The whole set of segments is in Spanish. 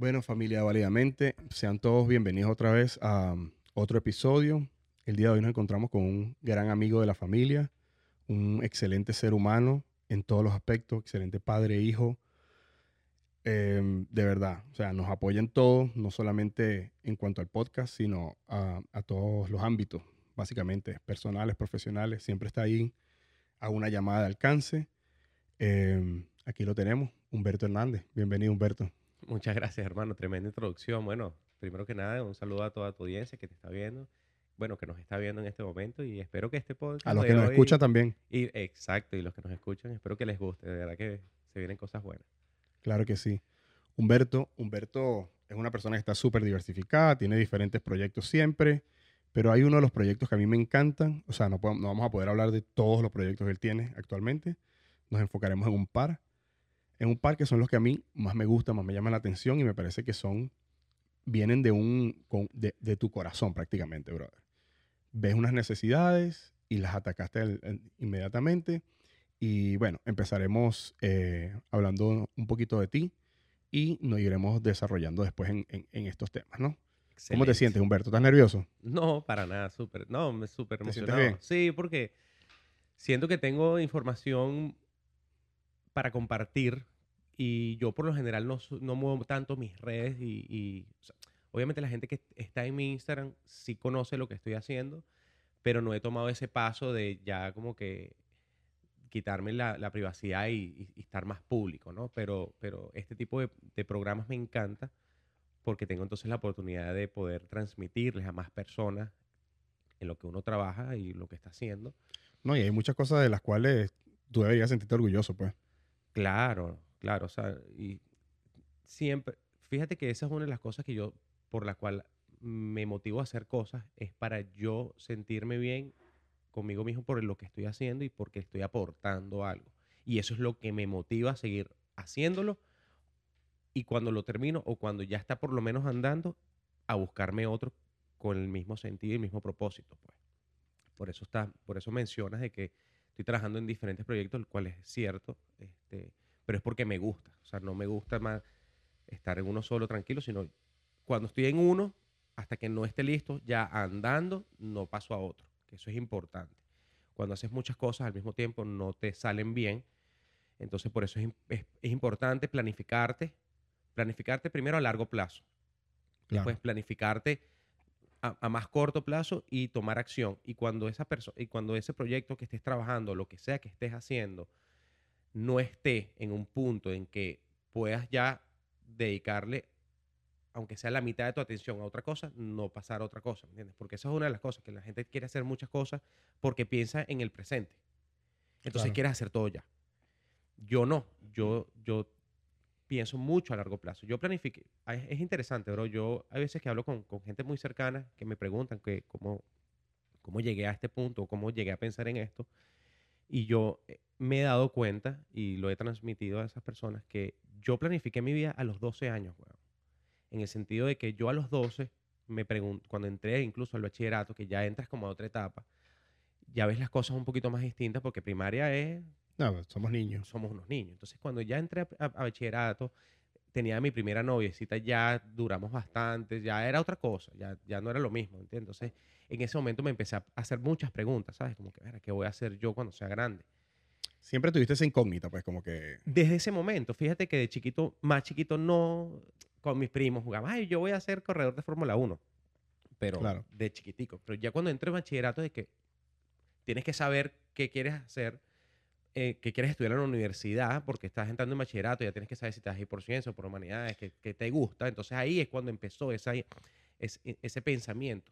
Bueno, familia Válidamente, sean todos bienvenidos otra vez a um, otro episodio. El día de hoy nos encontramos con un gran amigo de la familia, un excelente ser humano en todos los aspectos, excelente padre e hijo. Em, de verdad, o sea, nos apoya en todo, no solamente en cuanto al podcast, sino a, todos los ámbitos, básicamente, personales, profesionales. Siempre está ahí a una llamada de alcance. Em, aquí lo tenemos, Humberto Hernández. Bienvenido, Humberto. Muchas gracias, hermano. Tremenda introducción. Bueno, primero que nada, un saludo a toda tu audiencia que te está viendo. Bueno, que nos está viendo en este momento y espero que este podcast. A los que nos escuchan también. Y, exacto, y los que nos escuchan, espero que les guste. De verdad que se vienen cosas buenas. Claro que sí. Humberto, Humberto es una persona que está súper diversificada, tiene diferentes proyectos siempre, pero hay uno de los proyectos que a mí me encantan. O sea, no, no vamos a poder hablar de todos los proyectos que él tiene actualmente. Nos enfocaremos en un par en un par que son los que a mí más me gustan, más me llaman la atención y me parece que son, vienen de, un, de, tu corazón prácticamente, brother. Ves unas necesidades y las atacaste inmediatamente. Y bueno, empezaremos eh, hablando un poquito de ti y nos iremos desarrollando después en, estos temas, ¿no? ¿Cómo te sientes, Humberto? ¿Estás nervioso? No, para nada, súper. No, me súper emocionado. Sí, porque siento que tengo información para compartir y yo por lo general no, no muevo tanto mis redes y, obviamente la gente que está en mi Instagram sí conoce lo que estoy haciendo, pero no he tomado ese paso de ya como que quitarme la, privacidad y, estar más público, ¿no? Pero, pero este tipo de, de, programas me encanta porque tengo entonces la oportunidad de poder transmitirles a más personas en lo que uno trabaja y lo que está haciendo. No, y hay muchas cosas de las cuales tú deberías sentirte orgulloso, pues. Claro, claro, o sea, y siempre, fíjate que esa es una de las cosas que yo, por la cual me motivo a hacer cosas, es para yo sentirme bien conmigo mismo por lo que estoy haciendo y porque estoy aportando algo. Y eso es lo que me motiva a seguir haciéndolo y cuando lo termino o cuando ya está por lo menos andando, a buscarme otro con el mismo sentido y el mismo propósito, pues. Por eso está, por eso mencionas de que estoy trabajando en diferentes proyectos, el cual es cierto, este, pero es porque me gusta. O sea, no me gusta más estar en uno solo tranquilo, sino cuando estoy en uno, hasta que no esté listo, ya andando, no paso a otro, que eso es importante. Cuando haces muchas cosas al mismo tiempo, no te salen bien. Entonces, por eso es, es, importante planificarte, planificarte primero a largo plazo. Después planificarte a, más corto plazo y tomar acción. Y cuando, esa y cuando ese proyecto que estés trabajando, lo que sea que estés haciendo, no esté en un punto en que puedas ya dedicarle, aunque sea la mitad de tu atención a otra cosa, no pasar a otra cosa, ¿me entiendes? Porque esa es una de las cosas, que la gente quiere hacer muchas cosas porque piensa en el presente. Entonces quieres hacer todo ya. Yo no, yo, yo pienso mucho a largo plazo. Yo planifique. Es interesante, bro. Yo hay veces que hablo con, gente muy cercana que me preguntan que cómo, cómo llegué a este punto, cómo llegué a pensar en esto. Y yo eh, me he dado cuenta y lo he transmitido a esas personas que yo planifiqué mi vida a los 12 años, weón. En el sentido de que yo a los 12 me pregunto, cuando entré incluso al bachillerato, que ya entras como a otra etapa, ya ves las cosas un poquito más distintas porque primaria es no, pues, somos niños. Somos unos niños. Entonces, cuando ya entré a, bachillerato, tenía mi primera noviecita, ya duramos bastante, ya era otra cosa, ya, ya no era lo mismo, ¿entiendes? Entonces, en ese momento me empecé a hacer muchas preguntas, ¿sabes? Como que, ¿qué voy a hacer yo cuando sea grande? Siempre tuviste esa incógnita, pues, como que... Desde ese momento, fíjate que de chiquito, más chiquito, no, con mis primos jugaba, ay, yo voy a ser corredor de Fórmula 1, pero de chiquitico. Pero ya cuando entré en bachillerato, de que tienes que saber qué quieres hacer, eh, que quieres estudiar en la universidad, porque estás entrando en bachillerato, ya tienes que saber si te vas a ir por ciencia o por humanidades, que, que te gusta. Entonces ahí es cuando empezó esa, e, ese pensamiento.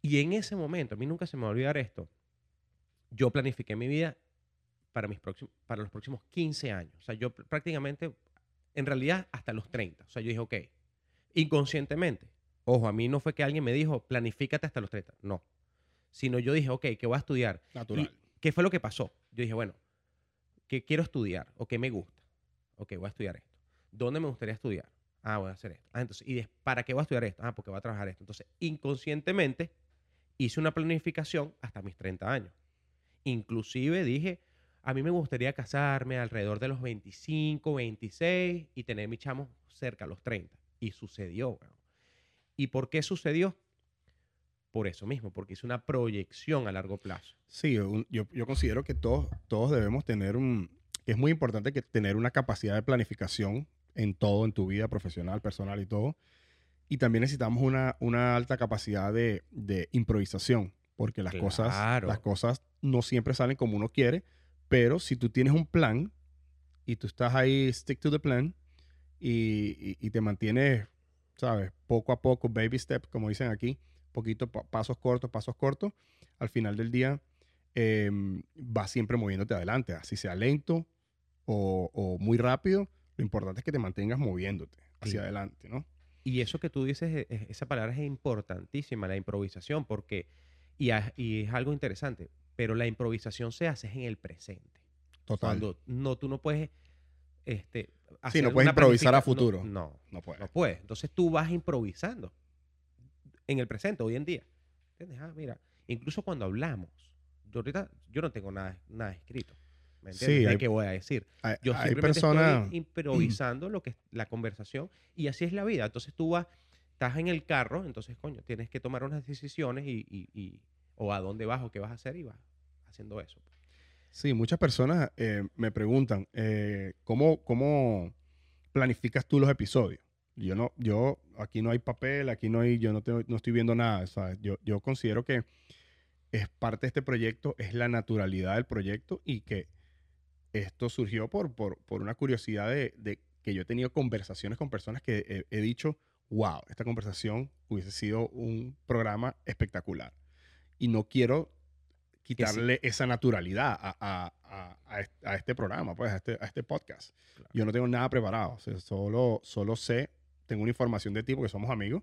Y en ese momento, a mí nunca se me va a olvidar esto, yo planifiqué mi vida para, mis próximos, para los próximos 15 años. O sea, yo prácticamente, en realidad, hasta los 30. O sea, yo dije, ok, inconscientemente. Ojo, a mí no fue que alguien me dijo, planifícate hasta los 30. No. Sino yo dije, ok, ¿qué voy a estudiar? Natural. ¿Qué fue lo que pasó? Yo dije, bueno, ¿qué quiero estudiar? ¿O qué me gusta? Ok, voy a estudiar esto. ¿Dónde me gustaría estudiar? Ah, voy a hacer esto. Ah, entonces, ¿y para qué voy a estudiar esto? Ah, porque voy a trabajar esto. Entonces, inconscientemente, hice una planificación hasta mis 30 años. Inclusive dije, a mí me gustaría casarme alrededor de los 25, 26 y tener mi chamo cerca a los 30. Y sucedió. ¿Y por qué sucedió? Por eso mismo, porque es una proyección a largo plazo. Sí, yo, yo considero que todos, todos debemos tener un... es muy importante que tener una capacidad de planificación en todo, en tu vida profesional, personal y todo. Y también necesitamos una, una alta capacidad de, de improvisación, porque las, cosas, Claro. las cosas no siempre salen como uno quiere, pero si tú tienes un plan y tú estás ahí, stick to the plan, y, y- y te mantienes, ¿sabes? Poco a poco, baby step, como dicen aquí, poquito, pa- pasos cortos, pasos cortos, al final del día em, vas siempre moviéndote adelante, así sea lento o, o muy rápido, lo importante es que te mantengas moviéndote hacia Sí. adelante, ¿no? Y eso que tú dices, e- e- esa palabra es importantísima, la improvisación, porque, y, a- y es algo interesante, pero la improvisación se hace en el presente. Total. Cuando no, tú no puedes, este, Sí, hacer no puedes improvisar a planifica- no- futuro. No, no puedes. no puedes. Entonces tú vas improvisando en el presente, hoy en día. ¿Entiendes? Ah, mira, incluso cuando hablamos, yo ahorita, yo no tengo nada, nada escrito. ¿Me Sí, entiendes? ¿De hay- qué voy a decir? Hay, Yo hay simplemente personas... estoy improvisando lo que es la conversación y así es la vida. Entonces tú vas, estás en el carro, entonces, coño, tienes que tomar unas decisiones y, y- y- o a dónde vas o qué vas a hacer y vas haciendo eso. Sí, muchas personas eh, me preguntan, eh, ¿cómo, ¿cómo planificas tú los episodios? Yo no, yo, aquí no hay papel, aquí no hay, yo no, tengo- no estoy viendo nada, ¿sabes? Yo, yo considero que es parte de este proyecto, es la naturalidad del proyecto y que esto surgió por, por, por una curiosidad de, de que yo he tenido conversaciones con personas que he, he dicho, wow, esta conversación hubiese sido un programa espectacular. Y no quiero sí. quitarle esa naturalidad a, a- a- a est- a este programa, pues, a este, a este podcast. Claro. Yo no tengo nada preparado, o sea, solo, solo sé, tengo una información de ti porque somos amigos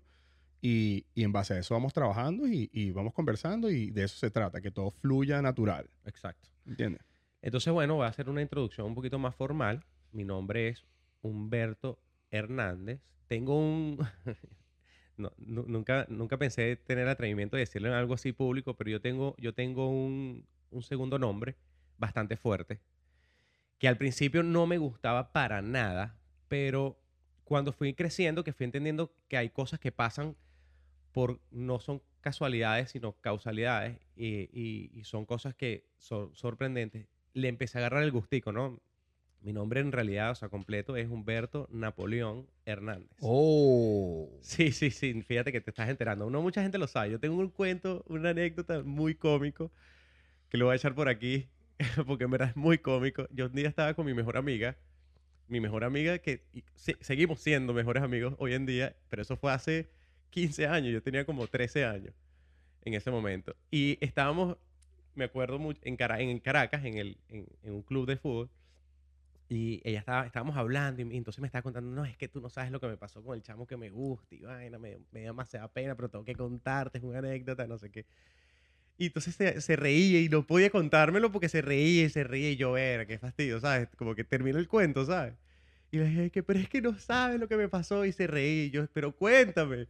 y, y en base a eso vamos trabajando y, y vamos conversando y de eso se trata, que todo fluya natural, Exacto. ¿entiendes? Entonces, bueno, voy a hacer una introducción un poquito más formal. Mi nombre es Humberto Hernández. Tengo un... no, nu- nunca, nunca pensé tener atrevimiento de decirle algo así público, pero yo tengo, yo tengo un, un segundo nombre bastante fuerte, que al principio no me gustaba para nada, pero cuando fui creciendo, que fui entendiendo que hay cosas que pasan por, no son casualidades, sino causalidades, y, y- y son cosas que son sorprendentes, le empecé a agarrar el gustico, ¿no? Mi nombre en realidad, o sea, completo, es Humberto Napoleón Hernández. Oh. Sí, sí, sí, fíjate que te estás enterando. No mucha gente lo sabe. Yo tengo un cuento, una anécdota muy cómico que lo voy a echar por aquí porque en verdad es muy cómico. Yo un día estaba con mi mejor amiga, mi mejor amiga que se- seguimos siendo mejores amigos hoy en día, pero eso fue hace 15 años, yo tenía como 13 años en ese momento. Y estábamos, me acuerdo mucho, en, Cara- en Caracas, en, el, en, en un club de fútbol. Y ella estaba, estábamos hablando y, y entonces me estaba contando, no, es que tú no sabes lo que me pasó con el chamo que me gusta y vaina, me, me da demasiada pena, pero tengo que contarte, es una anécdota, no sé qué. Y entonces se, se reía y no podía contármelo porque se reía y se reía y yo, ver, qué fastidio, ¿sabes? Como que terminó el cuento, ¿sabes? Y le dije, que, pero es que no sabes lo que me pasó y se reía y yo, pero cuéntame.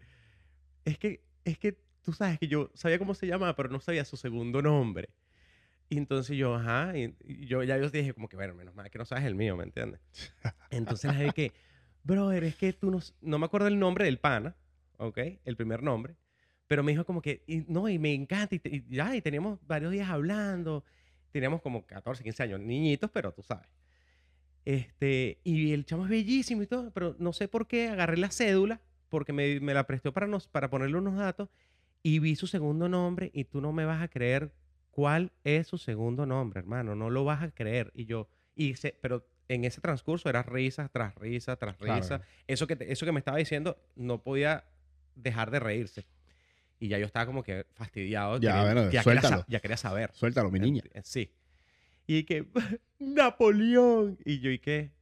Es que, es que tú sabes que yo sabía cómo se llamaba, pero no sabía su segundo nombre. Y entonces yo, ajá, y, y yo ya yo dije como que, bueno, menos mal que no sabes el mío, ¿me entiendes? Entonces le dije que, brother, es que tú no, no me acuerdo el nombre del pana, ¿ok? El primer nombre. Pero me dijo como que, y, no, y me encanta, y, y ya, y teníamos varios días hablando, teníamos como 14, 15 años, niñitos, pero tú sabes. Este, y el chamo es bellísimo y todo, pero no sé por qué agarré la cédula, porque me, me la prestó para, nos, para ponerle unos datos, y vi su segundo nombre, y tú no me vas a creer cuál es su segundo nombre, hermano, no lo vas a creer. Y yo, y se, pero en ese transcurso era risa tras risa tras Claro. risa. Eso, que, te- eso que me estaba diciendo no podía dejar de reírse. Y ya yo estaba como que fastidiado. Ya, queriendo- bueno, ya, quería, suéltalo. ya quería saber. Suéltalo, mi niña. Ent- Sí. Y que, Napoleón. Y yo, ¿y qué?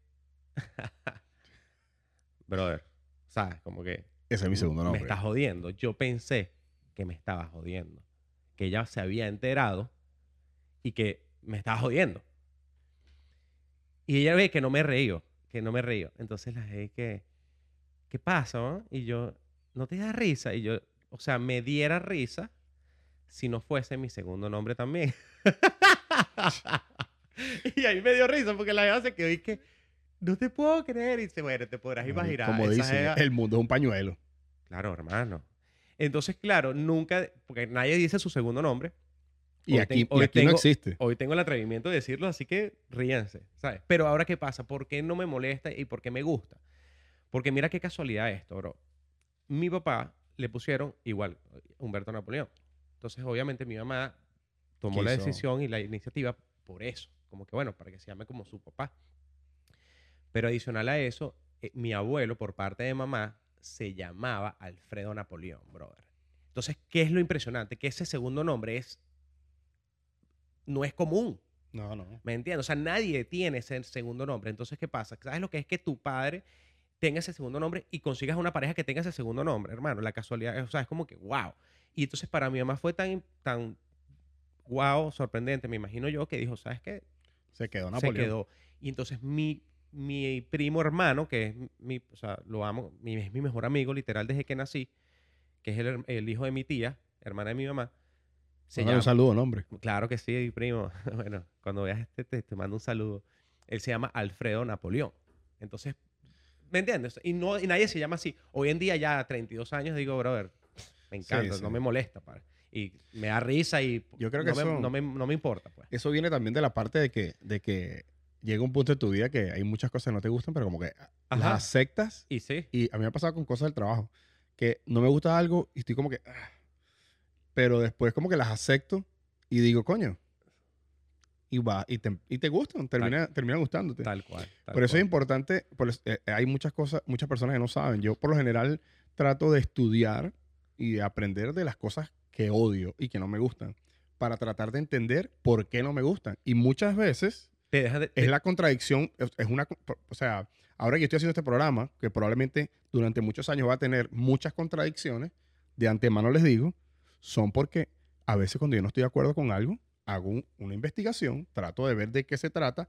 Brother, ¿sabes? Como que Ese es mi segundo nombre. me está jodiendo. Yo pensé que me estaba jodiendo. Que ella se había enterado y que me estaba jodiendo. Y ella ve que no me reío, que no me río. Entonces la dije que, ¿qué pasa? no? Y yo, ¿no te da risa? Y yo, o sea, me diera risa si no fuese mi segundo nombre también. y ahí me dio risa porque la jeva se quedó y que, no te puedo creer. Y dice, bueno, te podrás imaginar. Como jeva- el mundo es un pañuelo. Claro, hermano. Entonces, claro, nunca, porque nadie dice su segundo nombre. Y Hoy aquí, ten- y hoy aquí no tengo- existe. Hoy tengo el atrevimiento de decirlo, así que ríanse, ¿sabes? Pero ahora, ¿qué pasa? ¿Por qué no me molesta y por qué me gusta? Porque mira qué casualidad esto, bro. Mi papá le pusieron igual, Humberto Napoleón. Entonces, obviamente, mi mamá tomó la decisión y la iniciativa por eso. Como que, bueno, para que se llame como su papá. Pero adicional a eso, eh, mi abuelo, por parte de mamá, se llamaba Alfredo Napoleón, brother. Entonces, ¿qué es lo impresionante? Que ese segundo nombre es no es común. No, no. ¿Me entiendes? O sea, nadie tiene ese segundo nombre. Entonces, ¿qué pasa? ¿Sabes lo que es que tu padre tenga ese segundo nombre y consigas una pareja que tenga ese segundo nombre, hermano? La casualidad, o sea, es como que, wow. Y entonces para mi mamá fue tan, tan, wow, sorprendente, me imagino yo, que dijo, ¿sabes qué? Se quedó Se Napoleón. quedó. Y entonces mi, mi primo hermano, que es mi, o sea, lo amo, mi, es mi mejor amigo, literal, desde que nací, que es el, el hijo de mi tía, hermana de mi mamá, se llama... un saludo, nombre. Claro que sí, primo. Bueno, cuando veas este, te, te mando un saludo. Él se llama Alfredo Napoleón. Entonces, ¿me entiendes? Y, no, y nadie se llama así. Hoy en día, ya a 32 años, digo, brother, me encanta, sí. no me molesta. pa. Y me da risa y Yo creo que no, me, eso- no, me, no me importa. Pues. Eso viene también de la parte de que, de que llega un punto de tu vida que hay muchas cosas que no te gustan, pero como que las Ajá. aceptas. Y sí, Y a mí me ha pasado con cosas del trabajo, que no me gusta algo y estoy como que... ah, pero después como que las acepto y digo, coño. Y va, y te, y te gustan, termina, terminan gustándote. tal cual. tal Por eso es importante, por eh, hay muchas cosas, muchas personas que no saben. Yo por lo general trato de estudiar y de aprender de las cosas que odio y que no me gustan, para tratar de entender por qué no me gustan. Y muchas veces Te deja de- es te- la contradicción, es es una, o sea, ahora que yo estoy haciendo este programa, que probablemente durante muchos años va a tener muchas contradicciones, de antemano les digo, son porque a veces cuando yo no estoy de acuerdo con algo, hago un- una investigación, trato de ver de qué se trata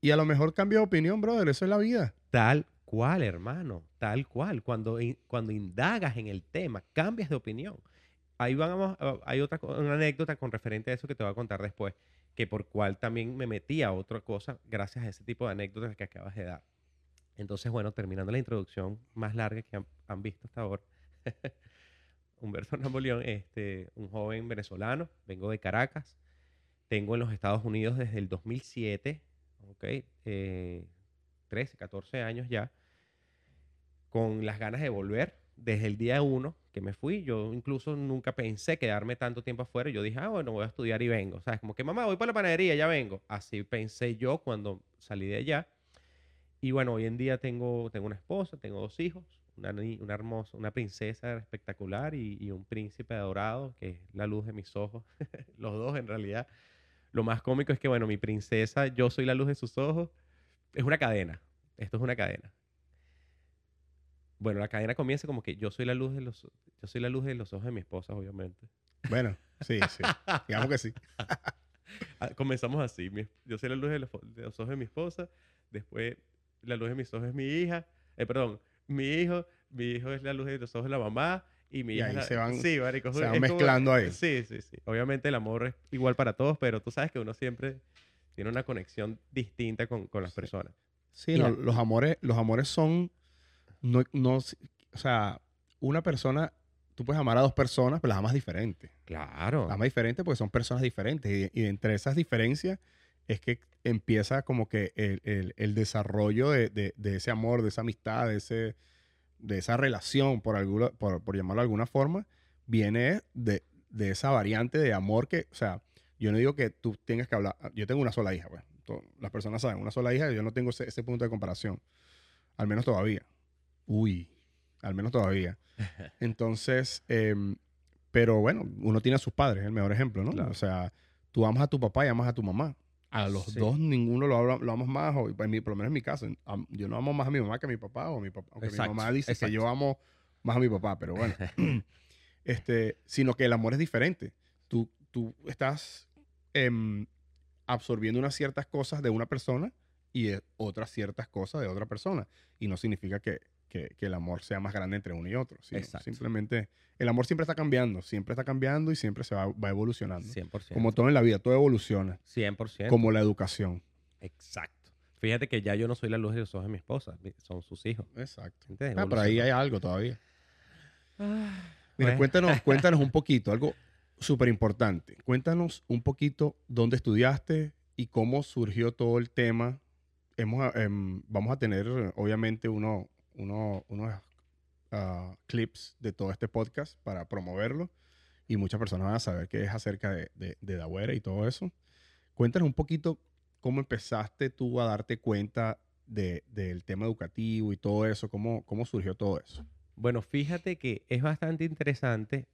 y a lo mejor cambio de opinión, brother, eso es la vida. Tal cual, hermano, tal cual. Cuando, cuando indagas en el tema, cambias de opinión. Ahí vamos, hay otra una anécdota con referente a eso que te voy a contar después, que por cual también me metí a otra cosa gracias a ese tipo de anécdotas que acabas de dar. Entonces, bueno, terminando la introducción más larga que han, han visto hasta ahora, Humberto Napoleón, este, un joven venezolano, vengo de Caracas, tengo en los Estados Unidos desde el 2007, ¿ok? Eh, 13, 14 años ya, con las ganas de volver desde el día uno que me fui. Yo incluso nunca pensé quedarme tanto tiempo afuera. Yo dije, ah, bueno, voy a estudiar y vengo. ¿Sabes? Como que, mamá, voy para la panadería, ya vengo. Así pensé yo cuando salí de allá. Y bueno, hoy en día tengo, tengo una esposa, tengo dos hijos, una, una hermosa, una princesa espectacular y, y un príncipe adorado, que es la luz de mis ojos. Los dos, en realidad. Lo más cómico es que, bueno, mi princesa, yo soy la luz de sus ojos. Es una cadena. Esto es una cadena. Bueno, la cadena comienza como que yo soy la luz de los, yo soy la luz de los ojos de mi esposa, obviamente. Bueno, sí, sí. Digamos que sí. Ah, Comenzamos así. mi- yo soy la luz de los, fo- de los ojos de mi esposa. Después, la luz de mis ojos es mi hija. Eh, perdón, mi hijo. Mi hijo es la luz de los ojos de la mamá. Y mi Y ahí se van- sí, marico, se van como- mezclando ahí. Sí, sí, sí. Obviamente el amor es igual para todos, pero tú sabes que uno siempre tiene una conexión distinta con, con las Sí. personas. Sí, Y no, la- los amores, los amores son, no, no, o sea, una persona, tú puedes amar a dos personas, pero las amas diferentes. Claro. Las amas diferentes porque son personas diferentes y, y entre esas diferencias es que empieza como que el, el- el desarrollo de, de- de ese amor, de esa amistad, de, ese, de esa relación, por, alguna, por, por llamarlo de alguna forma, viene de, de esa variante de amor que, o sea, yo no digo que tú tengas que hablar, yo tengo una sola hija, pues, to- las personas saben, una sola hija, yo no tengo ese, ese punto de comparación, al menos todavía. Uy, al menos todavía. Entonces, em, pero bueno, uno tiene a sus padres, el mejor ejemplo, ¿no? Claro. O sea, tú amas a tu papá y amas a tu mamá. A los Sí. dos ninguno lo, habla- lo amas más, o en mi- por lo menos en mi caso, yo no amo más a mi mamá que a mi papá, o a mi papá, aunque Exacto, mi mamá dice que yo exacto. amo más a mi papá, pero bueno, este, sino que el amor es diferente. Tú, tú estás em, absorbiendo unas ciertas cosas de una persona y eh, otras ciertas cosas de otra persona. Y no significa que, que- que el amor sea más grande entre uno y otro. Exacto. Simplemente, el amor siempre está cambiando, siempre está cambiando y siempre se va, va evolucionando. 100%. Como todo en la vida, todo evoluciona. 100%. Como la educación. Exacto. Fíjate que ya yo no soy la luz de los ojos de mi esposa, son sus hijos. Exacto. ¿entiendes? Ah, pero ahí hay algo todavía. Mira, Bueno. cuéntanos, cuéntanos un poquito, algo súper importante. Cuéntanos un poquito dónde estudiaste y cómo surgió todo el tema. Hemos, em, vamos a tener, obviamente, uno, uno- unos ah, clips de todo este podcast para promoverlo y muchas personas van a saber qué es acerca de, de, de Dawera y todo eso. Cuéntanos un poquito cómo empezaste tú a darte cuenta de- del tema educativo y todo eso, cómo, cómo surgió todo eso. Bueno, fíjate que es bastante interesante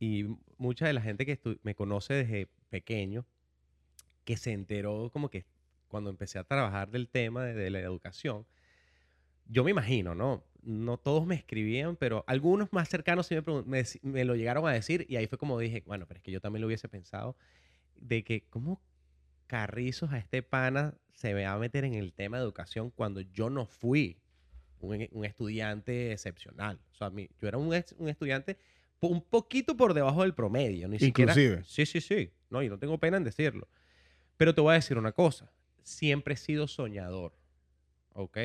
y mucha de la gente que me conoce desde pequeño, que se enteró como que cuando empecé a trabajar del tema de la educación, yo me imagino, ¿no? No todos me escribían, pero algunos más cercanos sí me, lo llegaron a decir y ahí fue como dije, bueno, pero es que yo también lo hubiese pensado, de que cómo carrizos a este pana se me va a meter en el tema de educación cuando yo no fui un, un estudiante excepcional. O sea, mi- yo era un, un estudiante un poquito por debajo del promedio. Ni siquiera- Inclusive. Sí, sí, sí. No, y no tengo pena en decirlo. Pero te voy a decir una cosa. Siempre he sido soñador. ¿Ok?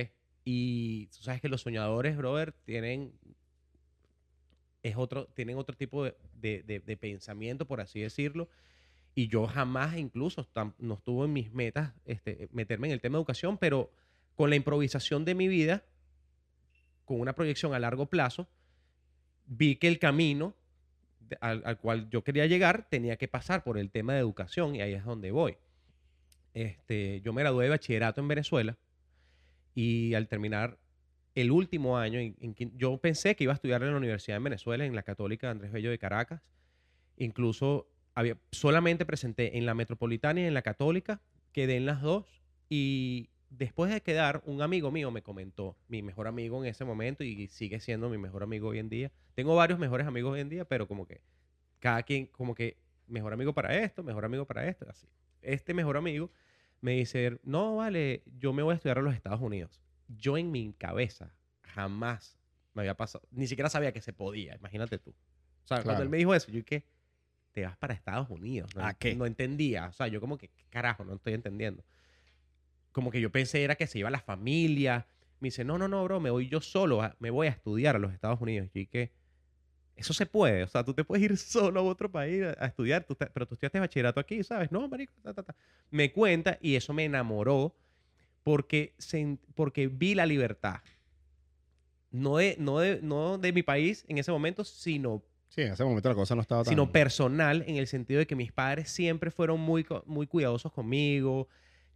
Y tú sabes que los soñadores, brother, tienen... Es otro, tienen otro tipo de, de- de- pensamiento, por así decirlo. Y yo jamás, incluso, no estuvo en mis metas este, meterme en el tema de educación, pero con la improvisación de mi vida, con una proyección a largo plazo, vi que el camino al, al cual yo quería llegar tenía que pasar por el tema de educación y ahí es donde voy. Este, yo me gradué de bachillerato en Venezuela y al terminar el último año, en- en yo pensé que iba a estudiar en la Universidad en Venezuela, en la Católica Andrés Bello de Caracas. Incluso había, solamente presenté en la Metropolitana y en la Católica, quedé en las dos y después de quedar, un amigo mío me comentó, mi mejor amigo en ese momento y sigue siendo mi mejor amigo hoy en día. Tengo varios mejores amigos hoy en día, pero como que cada quien, como que mejor amigo para esto, mejor amigo para esto, así. Este mejor amigo me dice, no, vale, yo me voy a estudiar a los Estados Unidos. Yo en mi cabeza jamás me había pasado, ni siquiera sabía que se podía, imagínate tú. O sea, cuando Claro. él me dijo eso, yo dije, te vas para Estados Unidos. No, ¿A qué? No entendía, o sea, yo como que, ¿qué carajo? No estoy entendiendo. Como que yo pensé era que se iba la familia. Me dice, no, no, no, bro, me voy yo solo, me voy a estudiar a los Estados Unidos. Y que eso se puede, o sea, tú te puedes ir solo a otro país a, a estudiar, tú te- pero tú estudiaste bachillerato aquí, ¿sabes? No, marico, ta, ta, ta. Me cuenta y eso me enamoró porque, sen- porque vi la libertad. No de, no, de, no de mi país en ese momento, sino Sí, en ese momento la cosa no estaba tan... sino personal en el sentido de que mis padres siempre fueron muy, muy cuidadosos conmigo.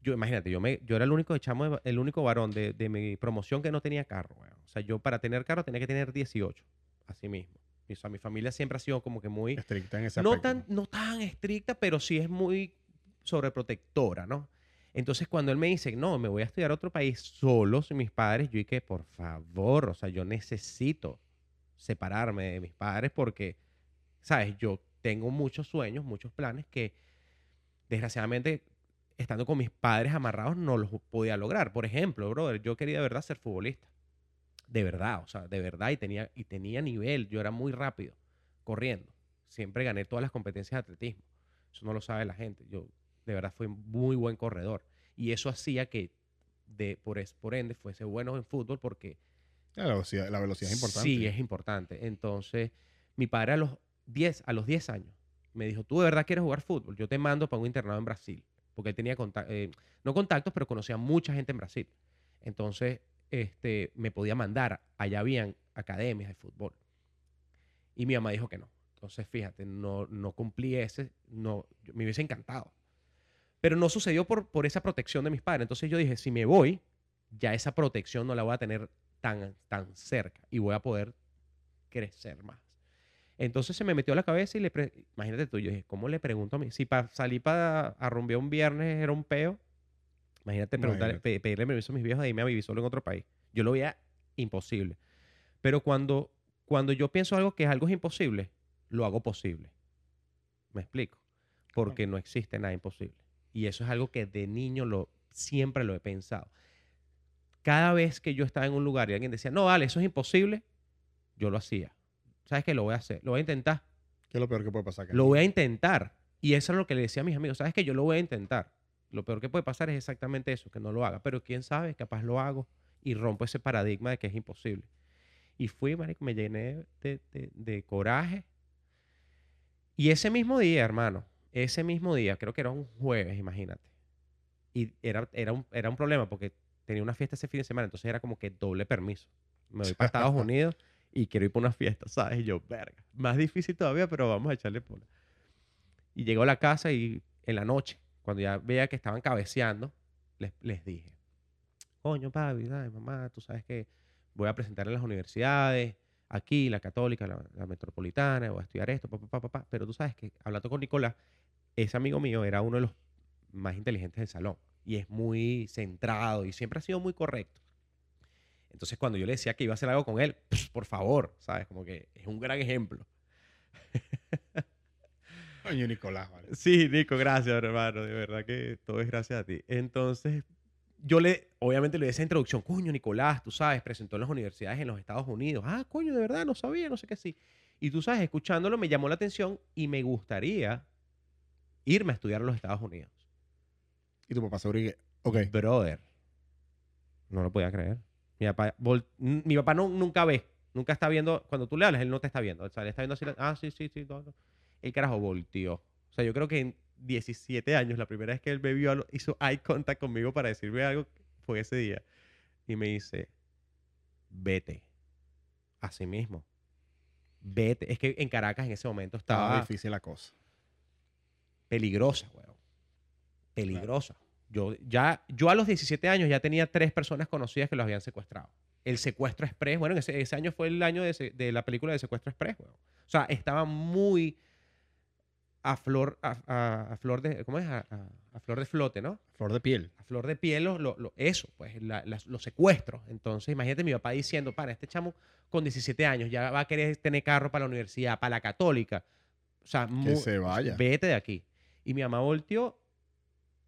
Yo, imagínate, yo, me, yo era el único chamo, el único varón de, de mi promoción que no tenía carro. O sea, yo para tener carro tenía que tener 18, así mismo. O sea, mi familia siempre ha sido como que muy... estricta en ese No aspecto. tan, no tan estricta, pero sí es muy sobreprotectora, ¿no? Entonces, cuando él me dice, no, me voy a estudiar a otro país solo sin mis padres, yo dije, por favor, o sea, yo necesito separarme de mis padres porque, ¿sabes? Yo tengo muchos sueños, muchos planes que, desgraciadamente, estando con mis padres amarrados, no los podía lograr. Por ejemplo, brother, yo quería de verdad ser futbolista. De verdad, o sea, de verdad, y tenía, y tenía nivel, yo era muy rápido, corriendo. Siempre gané todas las competencias de atletismo. Eso no lo sabe la gente. Yo, de verdad, fui muy buen corredor. Y eso hacía que, de, por, es- por ende, fuese bueno en fútbol porque La velocidad, la velocidad es importante. Sí, es importante. Entonces, mi padre a los 10, a los 10 años me dijo, ¿tú de verdad quieres jugar fútbol? Yo te mando para un internado en Brasil. Porque él tenía eh, no contactos, pero conocía mucha gente en Brasil. Entonces, este, me podía mandar. Allá habían academias de fútbol. Y mi mamá dijo que no. Entonces, fíjate, no, no cumplí ese, no, me hubiese encantado. Pero no sucedió por, por esa protección de mis padres. Entonces yo dije, si me voy, ya esa protección no la voy a tener tan, tan cerca y voy a poder crecer más. Entonces se me metió a la cabeza y le... Imagínate tú, yo dije, ¿cómo le pregunto a mí? Si para salir para a un viernes era un peo, imagínate pe- pedirle permiso a mis viejos de irme a vivir solo en otro país. Yo lo veía imposible. Pero cuando, cuando yo pienso algo que es algo es imposible, lo hago posible. ¿Me explico? Porque no existe nada imposible. Y eso es algo que de niño lo, siempre lo he pensado. Cada vez que yo estaba en un lugar y alguien decía, no, vale, eso es imposible, yo lo hacía. ¿Sabes qué? Lo voy a hacer, lo voy a intentar. ¿Qué es lo peor que puede pasar? Lo voy a intentar. Y eso es lo que le decía a mis amigos. ¿Sabes qué? Yo lo voy a intentar. Lo peor que puede pasar es exactamente eso, que no lo haga. Pero quién sabe, capaz lo hago y rompo ese paradigma de que es imposible. Y fui, marico, me llené de, de- de coraje. Y ese mismo día, hermano, ese mismo día, creo que era un jueves, imagínate. Y era, era, un, era un problema porque tenía una fiesta ese fin de semana, entonces era como que doble permiso. Me voy para Estados Unidos y quiero ir para una fiesta, ¿sabes? Y yo, verga. Más difícil todavía, pero vamos a echarle por. Y llegó a la casa y en la noche, cuando ya veía que estaban cabeceando, les, les dije, coño, papi, ¿sabes? mamá, tú sabes que voy a presentar en las universidades, aquí, la católica, la, la metropolitana, voy a estudiar esto, papá, papá, papá. Pero tú sabes que, hablando con Nicolás, ese amigo mío era uno de los más inteligentes del salón y es muy centrado y siempre ha sido muy correcto. Entonces, cuando yo le decía que iba a hacer algo con él, "Pss, por favor, ¿sabes? Como que es un gran ejemplo. Coño, Nicolás, vale. Sí, Nico, gracias, hermano. De verdad que todo es gracias a ti. Entonces, yo le, obviamente le di esa introducción. Coño, Nicolás, tú sabes, presentó en las universidades en los Estados Unidos. Ah, coño, de verdad, no sabía, no sé qué sí. Y tú sabes, escuchándolo me llamó la atención y me gustaría irme a estudiar a los Estados Unidos. Y tu papá seguro que, ok, Brother. No lo podía creer. Mi papá, vol- mi papá no, nunca ve. Nunca está viendo. Cuando tú le hablas, él no te está viendo. O sea, él está viendo así. Ah, sí, sí, sí. no, no. El carajo volteó. O sea, yo creo que en 17 años, la primera vez que él me vio, hizo eye contact conmigo para decirme algo, fue ese día. Y me dice, vete. Así mismo. Vete. Es que en Caracas en ese momento estaba estaba difícil la cosa. peligrosa, weón. Peligrosa. Yo, ya, yo a los 17 años ya tenía tres personas conocidas que los habían secuestrado. El secuestro express, bueno, ese, ese año fue el año de, de la película de secuestro express, weón. O sea, estaba muy a flor, a, a- a flor de, ¿cómo es? A, a- flor de flote, ¿no? Flor de piel. A flor de piel, lo, lo- eso, pues, la- las- los secuestros. Entonces, imagínate mi papá diciendo, para, este chamo con 17 años ya va a querer tener carro para la universidad, para la católica. O sea, mu- se vaya. Vete de aquí. Y mi mamá volteó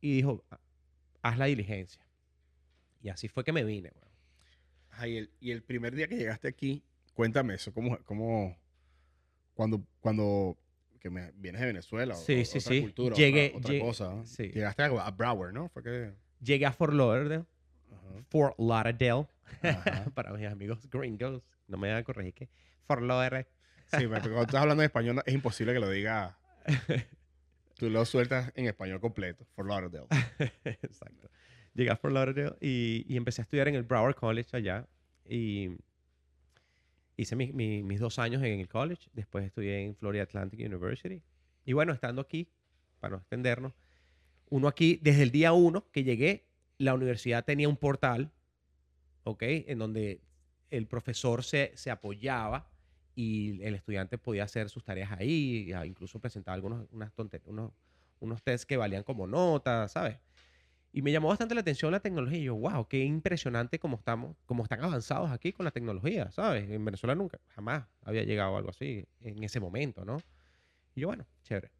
y dijo, haz la diligencia. Y así fue que me vine, weón. Ajá, y, el, y el primer día que llegaste aquí, cuéntame eso, ¿cómo, cómo cuando, cuando que me- vienes de Venezuela Sí, o sí, otra sí. cultura, Llegué- otra, otra llegué- cosa, sí. llegaste a, a Broward, ¿no? Fue que... Llegué a Fort Lauderdale, Ajá. Fort Lauderdale, Ajá. para mis amigos gringos, no me van a corregir que Fort Lauderdale. Sí, pero cuando estás hablando en español es imposible que lo diga. Tú lo sueltas en español completo. Fort Lauderdale. Exacto. Llegué a Fort Lauderdale y, y empecé a estudiar en el Broward College allá. Y hice mi- mi- mis dos años en el college. Después estudié en Florida Atlantic University. Y bueno, estando aquí, para no extendernos, uno aquí, desde el día uno que llegué, la universidad tenía un portal, ¿ok? En donde el profesor se, se apoyaba y el estudiante podía hacer sus tareas ahí, e incluso presentaba algunos unas unos, unos tests que valían como nota, ¿sabes? Y me llamó bastante la atención la tecnología. Y yo, wow, qué impresionante cómo estamos, cómo están avanzados aquí con la tecnología, ¿sabes? En Venezuela nunca, jamás había llegado algo así en ese momento, ¿no? Y yo, bueno, chévere.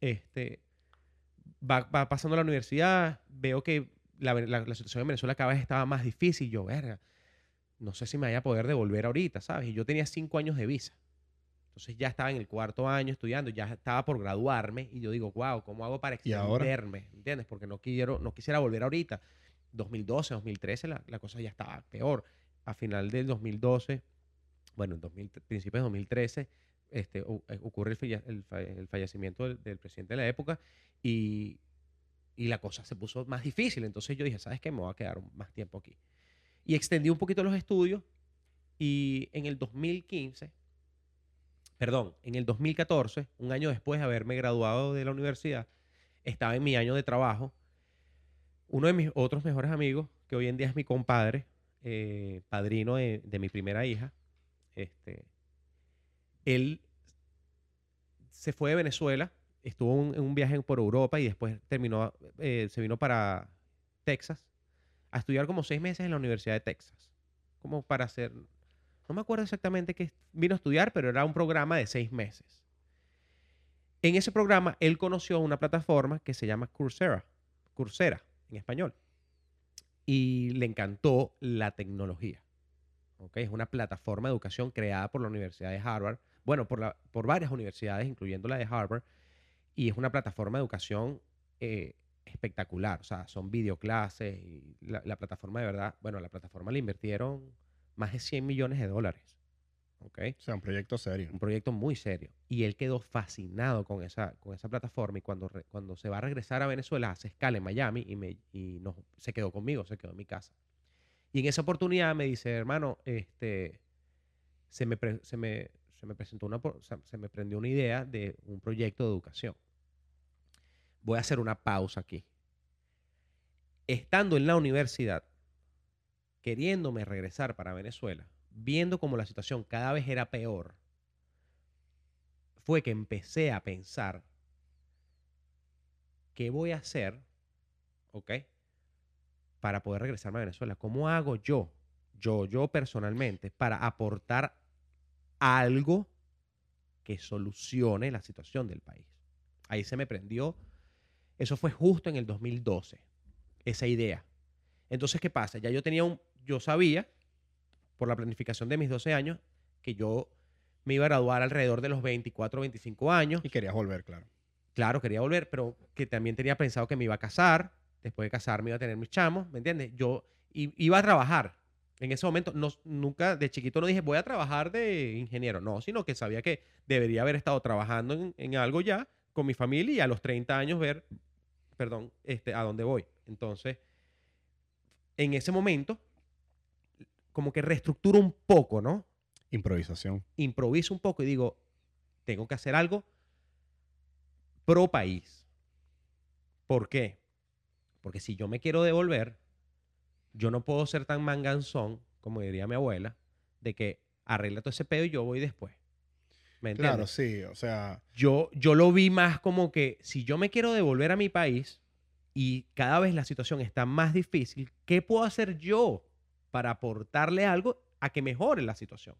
Este, va, va pasando la universidad, veo que la, la- la situación en Venezuela cada vez estaba más difícil. Yo, verga, no sé si me vaya a poder devolver ahorita, ¿sabes? Y yo tenía cinco años de visa. Entonces ya estaba en el cuarto año estudiando, ya estaba por graduarme y yo digo, wow, ¿cómo hago para extenderme? ¿Entiendes? Porque no, quiero, no quisiera volver ahorita. 2012, 2013, la, la cosa ya estaba peor. A final del 2012, bueno, en 2000 principios de 2013, este, eh, ocurre el, el fa- el fallecimiento del, del presidente de la época y, y la cosa se puso más difícil. Entonces yo dije, ¿sabes qué? Me voy a quedar más tiempo aquí. Y extendí un poquito los estudios y en el 2015, perdón, en el 2014, un año después de haberme graduado de la universidad, estaba en mi año de trabajo. Uno de mis otros mejores amigos, que hoy en día es mi compadre, eh, padrino de, mi primera hija, este, él se fue de Venezuela, estuvo en un viaje por Europa y después terminó, eh, se vino para Texas a estudiar como seis meses en la Universidad de Texas, como para hacer, no me acuerdo exactamente qué vino a estudiar, pero era un programa de seis meses. En ese programa él conoció una plataforma que se llama Coursera, Coursera en español, y le encantó la tecnología. ¿ok? Es una plataforma de educación creada por la Universidad de Harvard, bueno, por, la- por varias universidades, incluyendo la de Harvard, y es una plataforma de educación eh, espectacular. O sea, son videoclases y la, la plataforma de verdad, bueno, la plataforma le invirtieron más de 100 millones de dólares. ¿Ok? O sea, un proyecto serio. Un proyecto muy serio. Y él quedó fascinado con esa, con esa plataforma y cuando, re- cuando se va a regresar a Venezuela hace escala en Miami y, me, y nos, se quedó conmigo, se quedó en mi casa. Y en esa oportunidad me dice, hermano, este, se, me, pre- se, me, se me presentó una, se me prendió una idea de un proyecto de educación. Voy a hacer una pausa aquí. Estando en la universidad, queriéndome regresar para Venezuela, viendo como la situación cada vez era peor, fue que empecé a pensar qué voy a hacer, ¿ok? Para poder regresarme a Venezuela. ¿Cómo hago yo, yo, yo personalmente, para aportar algo que solucione la situación del país? Ahí se me prendió. Eso fue justo en el 2012, esa idea. Entonces, ¿qué pasa? Ya yo tenía un, yo sabía, por la planificación de mis 12 años, que yo me iba a graduar alrededor de los 24, 25 años. Y querías volver, claro. Claro, quería volver, pero que también tenía pensado que me iba a casar. Después de casarme iba a tener mis chamos, ¿me entiendes? Yo iba a trabajar. En ese momento, no, nunca de chiquito no dije voy a trabajar de ingeniero, no, sino que sabía que debería haber estado trabajando en, en algo ya con mi familia y a los 30 años ver, perdón, este, a dónde voy. Entonces, en ese momento, como que reestructuro un poco, ¿no? Improvisación. improviso un poco y digo, tengo que hacer algo pro país. ¿Por qué? Porque si yo me quiero devolver, yo no puedo ser tan manganzón, como diría mi abuela, de que arregla todo ese pedo y yo voy después. ¿Me entiendes? Claro, sí. O sea, yo, yo lo vi más como que si yo me quiero devolver a mi país y cada vez la situación está más difícil, ¿qué puedo hacer yo para aportarle algo a que mejore la situación?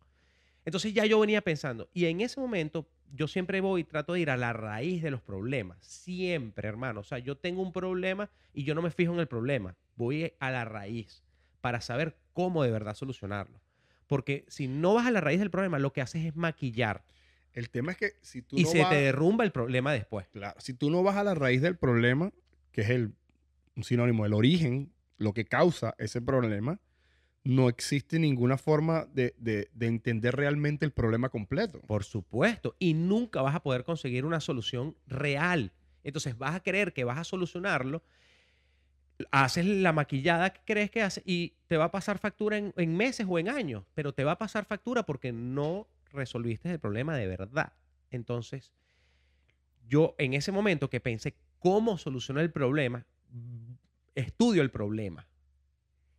Entonces ya yo venía pensando, y en ese momento yo siempre voy y trato de ir a la raíz de los problemas, siempre, hermano. O sea, yo tengo un problema y yo no me fijo en el problema, voy a la raíz para saber cómo de verdad solucionarlo. Porque si no vas a la raíz del problema, lo que haces es maquillar el tema es que si tú y no se vas... te derrumba el problema después. Claro, si tú no vas a la raíz del problema, que es el un sinónimo, el origen, lo que causa ese problema, no existe ninguna forma de, de- de entender realmente el problema completo. Por supuesto. Y nunca vas a poder conseguir una solución real. Entonces vas a creer que vas a solucionarlo, haces la maquillada que crees que haces y te va a pasar factura en, en meses o en años, pero te va a pasar factura porque no resolviste el problema de verdad. Entonces, yo en ese momento que pensé cómo solucionar el problema, estudio el problema.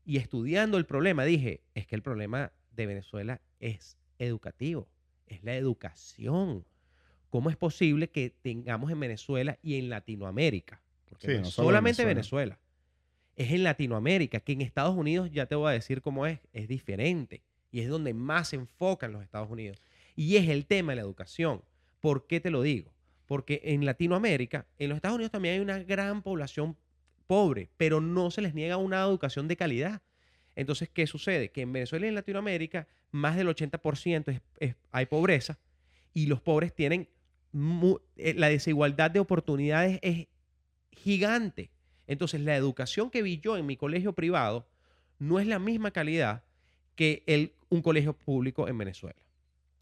Y estudiando el problema dije, es que el problema de Venezuela es educativo, es la educación. ¿Cómo es posible que tengamos en Venezuela y en Latinoamérica? Porque Sí, no solamente Venezuela. Venezuela. es en Latinoamérica, que en Estados Unidos, ya te voy a decir cómo es, es diferente. Y es donde más se enfocan los Estados Unidos. Y es el tema de la educación. ¿Por qué te lo digo? Porque en Latinoamérica, en los Estados Unidos también hay una gran población pobre, pero no se les niega una educación de calidad. Entonces, ¿qué sucede? Que en Venezuela y en Latinoamérica más del 80% es- hay pobreza y los pobres tienen eh, la desigualdad de oportunidades es gigante. Entonces, la educación que vi yo en mi colegio privado no es la misma calidad que el, un colegio público en Venezuela.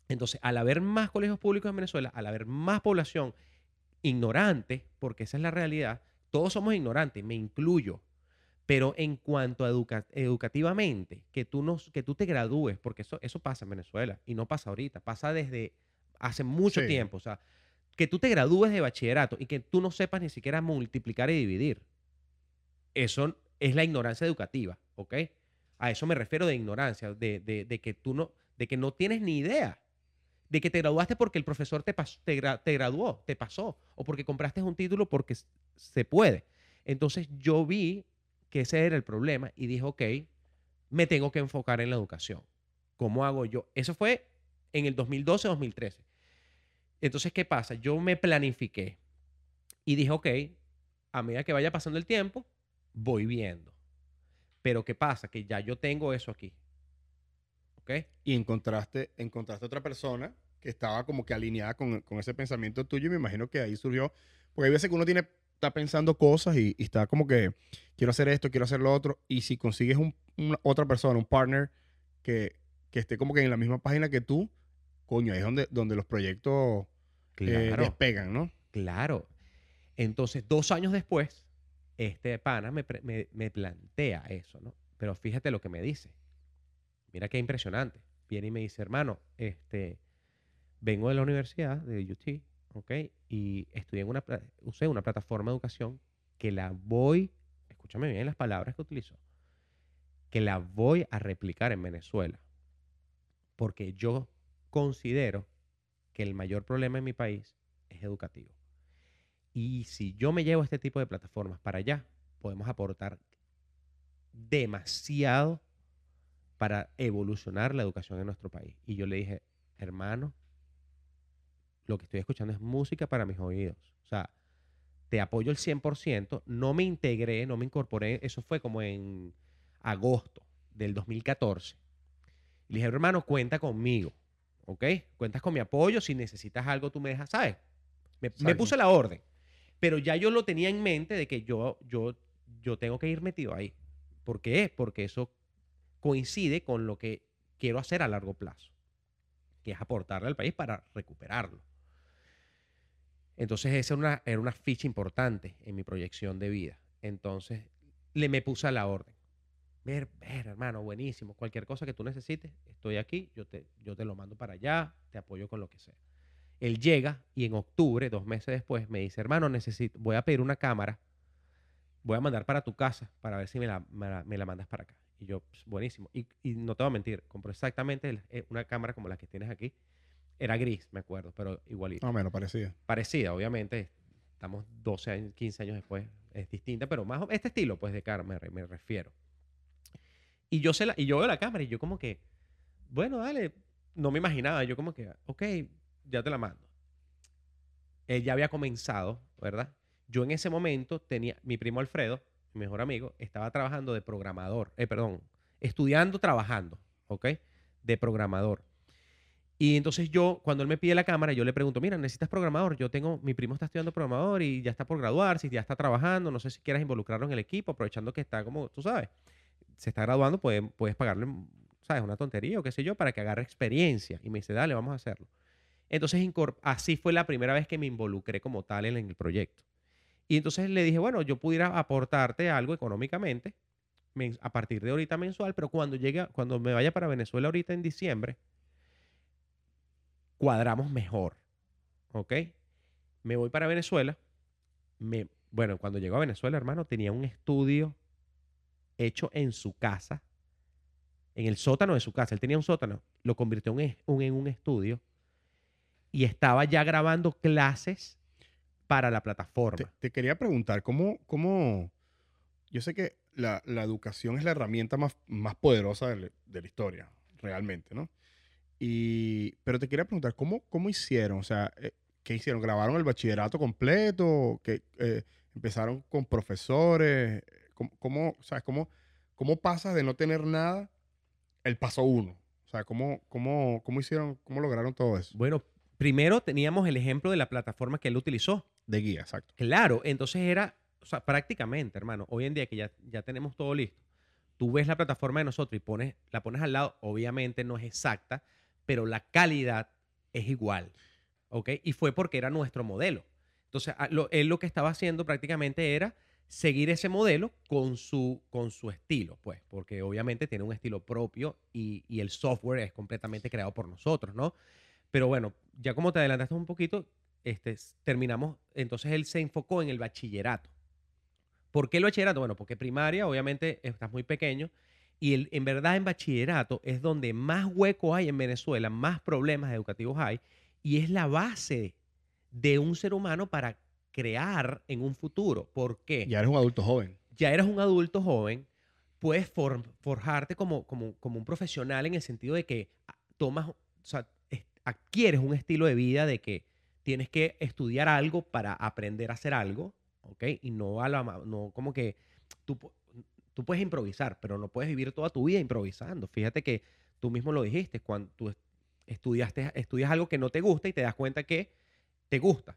Entonces, al haber más colegios públicos en Venezuela, al haber más población ignorante, porque esa es la realidad, todos somos ignorantes, me incluyo. Pero en cuanto a educa- educativamente, que tú, no, que tú te gradúes, porque eso, eso pasa en Venezuela y no pasa ahorita, pasa desde hace mucho Sí. tiempo. O sea, que tú te gradúes de bachillerato y que tú no sepas ni siquiera multiplicar y dividir. Eso es la ignorancia educativa, ¿ok? A eso me refiero de ignorancia, de, de- de que tú no, de que no tienes ni idea. De que te graduaste porque el profesor te, te, te graduó, te pasó, o porque compraste un título porque se puede. Entonces yo vi que ese era el problema y dije, ok, me tengo que enfocar en la educación. ¿Cómo hago yo? Eso fue en el 2012-2013. Entonces, ¿qué pasa? Yo me planifiqué y dije, ok, a medida que vaya pasando el tiempo, voy viendo. Pero ¿qué pasa? Que ya yo tengo eso aquí. ¿Ok? Y encontraste, encontraste otra persona que estaba como que alineada con, con ese pensamiento tuyo y me imagino que ahí surgió, porque hay veces que uno tiene está pensando cosas y, y está como que quiero hacer esto, quiero hacer lo otro. Y si consigues un, una- otra persona, un partner que, que esté como que en la misma página que tú, coño, ahí es donde, donde los proyectos eh, Claro. despegan, ¿no? Claro. Entonces, dos años después, este pana me, me- me plantea eso, ¿no? Pero fíjate lo que me dice. Mira qué impresionante. Viene y me dice, hermano, este, vengo de la universidad, de UT, ¿ok? Y estudié en una, usé una plataforma de educación que la voy, escúchame bien las palabras que utilizo, que la voy a replicar en Venezuela. Porque yo considero que el mayor problema en mi país es educativo. Y si yo me llevo este tipo de plataformas para allá, podemos aportar demasiado para evolucionar la educación en nuestro país. Y yo le dije, hermano, lo que estoy escuchando es música para mis oídos. O sea, te apoyo el 100%, no me integré, no me incorporé, eso fue como en agosto del 2014. Y le dije, hermano, cuenta conmigo, ¿ok? Cuentas con mi apoyo, si necesitas algo tú me dejas, ¿sabes? Me, puse la orden, pero ya yo lo tenía en mente de que yo, yo, yo tengo que ir metido ahí. ¿Por qué? Porque eso coincide con lo que quiero hacer a largo plazo, que es aportarle al país para recuperarlo. Entonces esa era una, ficha importante en mi proyección de vida. Entonces le me puse a la orden. Ver, ver, hermano, buenísimo. Cualquier cosa que tú necesites, estoy aquí, yo te, yo te lo mando para allá, te apoyo con lo que sea. Él llega y en octubre, dos meses después, me dice, hermano, necesito, voy a pedir una cámara, voy a mandar para tu casa para ver si me la, me la, mandas para acá. Y yo, "Pues, buenísimo. Y, no te voy a mentir, compró exactamente eh, una cámara como la que tienes aquí. Era gris, me acuerdo, pero igualito Más o menos parecía. parecida, obviamente. Estamos 12 años, 15 años después. Es distinta, pero más o- este estilo, pues, de cara me, me refiero. Y yo, se la, y yo veo la cámara y yo como que, bueno, dale. No me imaginaba. Yo como que, ok, ya te la mando. Él ya había comenzado, ¿verdad? Yo en ese momento tenía, mi primo Alfredo, mi mejor amigo, estaba trabajando de programador, eh, perdón, estudiando, trabajando, ¿ok? De programador. Y entonces yo, cuando él me pide la cámara, yo le pregunto, mira, necesitas programador. Yo tengo, mi primo está estudiando programador y ya está por graduarse, ya está trabajando. No sé si quieras involucrarlo en el equipo, aprovechando que está como, tú sabes, se está graduando, puedes, puedes pagarle, ¿sabes? Una tontería o qué sé yo, para que agarre experiencia. Y me dice, dale, vamos a hacerlo. Entonces, así fue la primera vez que me involucré como tal en el proyecto. Y entonces le dije, bueno, yo pudiera aportarte algo económicamente men- a partir de ahorita mensual, pero cuando llegue, cuando me vaya para Venezuela ahorita en diciembre, cuadramos mejor. ¿Ok? Me voy para Venezuela. Me, bueno, cuando llegó a Venezuela, hermano, tenía un estudio hecho en su casa, en el sótano de su casa. Él tenía un sótano, lo convirtió en, un- en un estudio y estaba ya grabando clases para la plataforma. Te, te quería preguntar, ¿cómo, cómo... Yo sé que la, la educación es la herramienta más, más poderosa de, de la historia, realmente, ¿no? Y, pero te quería preguntar, ¿cómo, cómo hicieron? O sea, eh, ¿qué hicieron? ¿Grabaron el bachillerato completo? ¿Qué, eh, ¿Empezaron con profesores? ¿Cómo, cómo, sea, cómo, cómo pasas de no tener nada el paso uno? O sea, ¿cómo, cómo, cómo hicieron, cómo lograron todo eso? Bueno, primero teníamos el ejemplo de la plataforma que él utilizó. De guía, exacto. Claro, entonces era, o sea, prácticamente, hermano, hoy en día que ya, ya tenemos todo listo, tú ves la plataforma de nosotros y pones, la pones al lado, obviamente no es exacta, pero la calidad es igual, ¿ok? Y fue porque era nuestro modelo. Entonces, lo- él lo que estaba haciendo prácticamente era seguir ese modelo con su, con su estilo, pues, porque obviamente tiene un estilo propio y, y el software es completamente creado por nosotros, ¿no? Pero bueno, ya como te adelantaste un poquito, este, terminamos, entonces él se enfocó en el bachillerato. ¿Por qué el bachillerato? Bueno, porque primaria, obviamente, estás muy pequeño y el- en verdad en bachillerato es donde más hueco hay en Venezuela, más problemas educativos hay y es la base de un ser humano para crear en un futuro. ¿Por qué? Ya eres un adulto joven. ya eres un adulto joven, puedes for- forjarte como, como, como un profesional en el sentido de que tomas, o sea, es- adquieres un estilo de vida de que tienes que estudiar algo para aprender a hacer algo, ¿ok? Y no, a la, no como que tú, tú puedes improvisar, pero no puedes vivir toda tu vida improvisando. Fíjate que tú mismo lo dijiste, cuando tú estudiaste, estudias algo que no te gusta y te das cuenta que te gusta.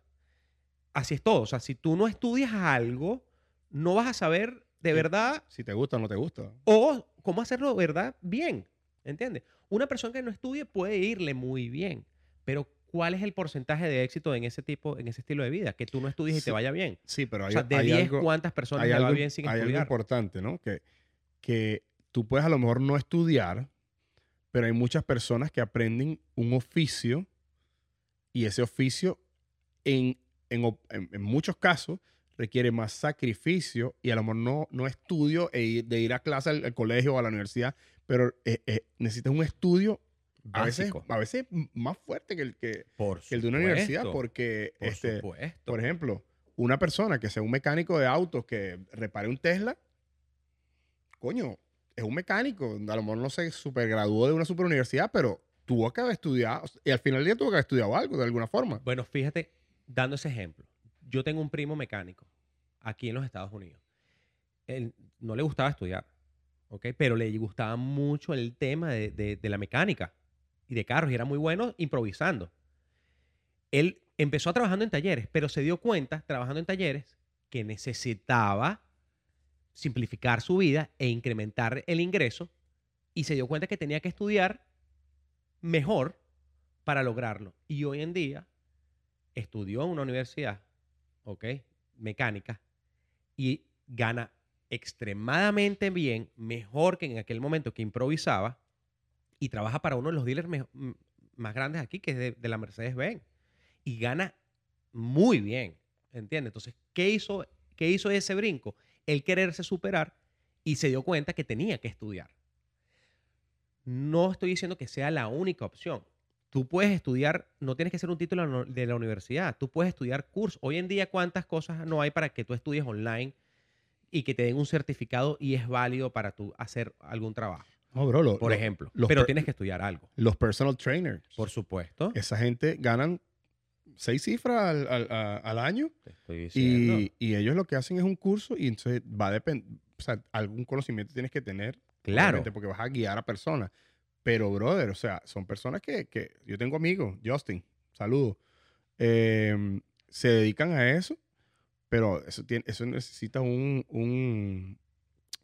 así es todo. O sea, si tú no estudias algo, no vas a saber de verdad Si te gusta o no te gusta. o cómo hacerlo de verdad bien. ¿Entiendes? Una persona que no estudie puede irle muy bien, pero ¿cuál es el porcentaje de éxito en ese tipo, en ese estilo de vida? Que tú no estudies y Sí. te vaya bien. Sí, pero O hay, sea, de hay 10, algo, ¿cuántas personas hay va algo- bien sin hay algo estudiar? importante, ¿no? Que, que tú puedes a lo mejor no estudiar, pero hay muchas personas que aprenden un oficio y ese oficio en, en en- en muchos casos requiere más sacrificio y a lo mejor no, no estudio e ir- de ir a clase al, al colegio o a la universidad, pero eh, eh, necesitas un estudio a veces, a veces más fuerte que el, que, Por que el de una universidad porque por este, supuesto. por ejemplo, una persona que sea un mecánico de autos que repare un Tesla, coño, es un mecánico. A lo mejor no se supergraduó de una superuniversidad, pero tuvo que haber estudiado. Y al final del día tuvo que haber estudiado algo de alguna forma. Bueno, fíjate, dando ese ejemplo. Yo tengo un primo mecánico aquí en los Estados Unidos. Él no le gustaba estudiar, ¿ok? Pero le gustaba mucho el tema de, de- de la mecánica y de carros y era muy bueno improvisando. Él empezó trabajando en talleres, pero se dio cuenta, trabajando en talleres, que necesitaba simplificar su vida e incrementar el ingreso y se dio cuenta que tenía que estudiar mejor para lograrlo. Y hoy en día estudió en una universidad, ¿ok? Mecánica, y gana extremadamente bien, mejor que en aquel momento que improvisaba, y trabaja para uno de los dealers más grandes aquí, que es de, la Mercedes-Benz, y gana muy bien, ¿entiendes? Entonces, ¿qué hizo, ¿qué hizo ese brinco? El quererse superar y se dio cuenta que tenía que estudiar. No estoy diciendo que sea la única opción. Tú puedes estudiar, no tienes que ser un título de la universidad, tú puedes estudiar cursos. Hoy en día, ¿cuántas cosas no hay para que tú estudies online y que te den un certificado y es válido para tú hacer algún trabajo? No, bro, lo- Por lo- ejemplo. los Pero per- tienes que estudiar algo. los personal trainers. Por supuesto. Esa gente ganan seis cifras al, al- a- al año Te estoy diciendo. y, y ellos lo que hacen es un curso y entonces va a depender, o sea, algún conocimiento tienes que tener. Claro. Porque vas a guiar a personas. Pero, brother, o sea, son personas que, que yo tengo amigos, Justin, saludos, eh, se dedican a eso, pero eso, tiene, eso necesita un, un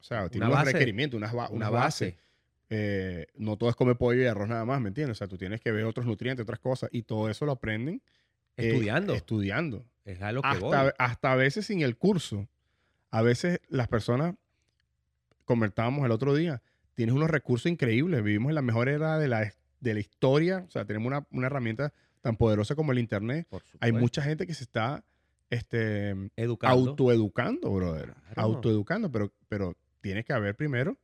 o sea, tiene Una unos requerimientos, Una unas base. Eh, no todo es comer pollo y arroz nada más, ¿me entiendes? O sea, tú tienes que ver otros nutrientes, otras cosas, y todo eso lo aprenden eh, Estudiando. estudiando. es a lo que voy. Hasta, hasta a veces sin el curso. A veces las personas, comentábamos el otro día, tienes unos recursos increíbles. Vivimos en la mejor era de la, de la historia. O sea, tenemos una, una herramienta tan poderosa como el Internet. Hay mucha gente que se está este, Educando. autoeducando, brother. Claro. Autoeducando, pero, pero tiene que haber primero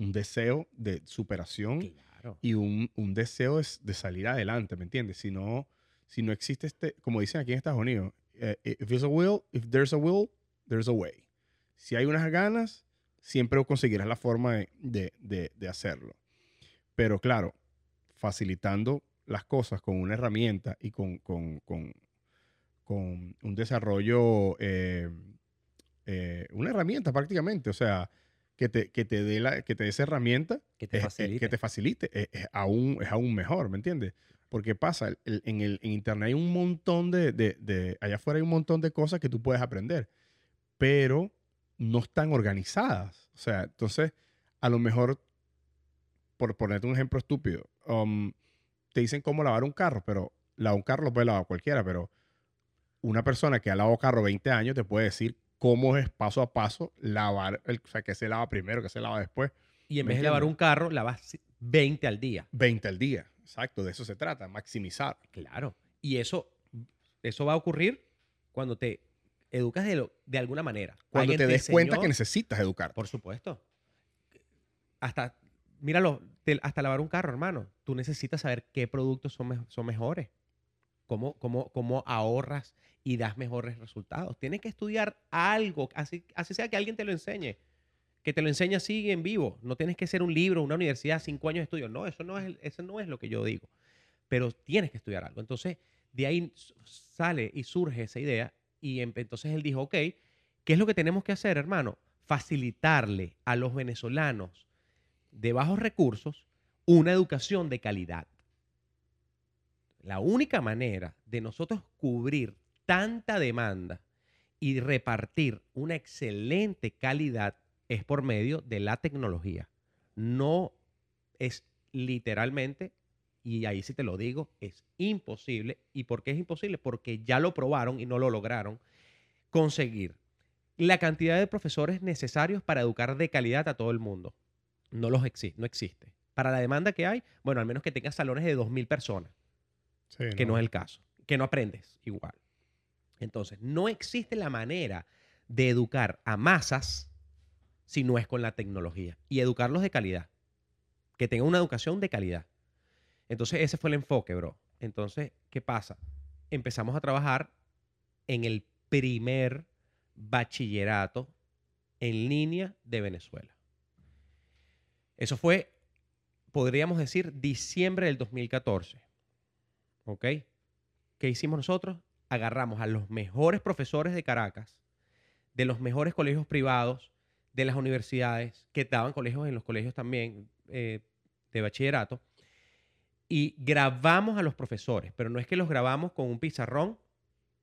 un deseo de superación Claro. y un, un deseo de, de salir adelante, ¿me entiendes? Si no, si no existe este, como dicen aquí en Estados Unidos, eh, if there's a will, if there's a will, there's a way. Si hay unas ganas, siempre conseguirás la forma de, de- de- de hacerlo. Pero claro, facilitando las cosas con una herramienta y con, con- con- con un desarrollo, eh, eh, una herramienta prácticamente, o sea, que te, que te dé la, que te dé esa herramienta Que te es- es- facilite. que te facilite, es, es aún, es aún mejor, ¿me entiendes? Porque pasa, el- en, el, en internet hay un montón de, de- de- allá afuera hay un montón de cosas que tú puedes aprender, pero no están organizadas. O sea, entonces, a lo mejor, por ponerte un ejemplo estúpido, um, te dicen cómo lavar un carro, pero lavar un carro lo puede lavar cualquiera, pero una persona que ha lavado carro 20 años te puede decir cómo es paso a paso lavar, el, o sea, que se lava primero, que se lava después. Y en ¿Me vez de lavar un carro, lavas 20 al día. 20 al día. Exacto, de eso se trata, maximizar. Claro. Y eso, eso va a ocurrir cuando te educas de, lo- de alguna manera. Cuando te des cuenta que necesitas educar. Por supuesto. Hasta, míralo, te- hasta lavar un carro, hermano. Tú necesitas saber qué productos son mejores. Cómo, cómo, cómo ahorras y das mejores resultados. Tienes que estudiar algo, así, así sea que alguien te lo enseñe. Que te lo enseñe así en vivo. No tienes que ser un libro, una universidad, cinco años de estudio. No, eso no es, eso no es lo que yo digo. Pero tienes que estudiar algo. Entonces, de ahí sale y surge esa idea. Y entonces él dijo, ok, ¿qué es lo que tenemos que hacer, hermano? Facilitarle a los venezolanos de bajos recursos una educación de calidad. La única manera de nosotros cubrir tanta demanda y repartir una excelente calidad es por medio de la tecnología. No es literalmente, y ahí sí te lo digo, es imposible. ¿Y por qué es imposible? Porque ya lo probaron y no lo lograron conseguir la cantidad de profesores necesarios para educar de calidad a todo el mundo. No los existe, no existe. Para la demanda que hay, bueno, al menos que tengas salones de 2.000 personas, que no es el caso, que no aprendes igual. Entonces, no existe la manera de educar a masas si no es con la tecnología y educarlos de calidad que tenga una educación de calidad. Entonces, ese fue el enfoque, bro. Entonces, ¿qué pasa? Empezamos a trabajar en el primer bachillerato en línea de Venezuela. Eso fue, podríamos decir, diciembre del 2014. ¿Ok? ¿Qué hicimos nosotros? Agarramos a los mejores profesores de Caracas, de los mejores colegios privados, de las universidades, que daban colegios en los colegios también eh, de bachillerato y grabamos a los profesores, pero no es que los grabamos con un pizarrón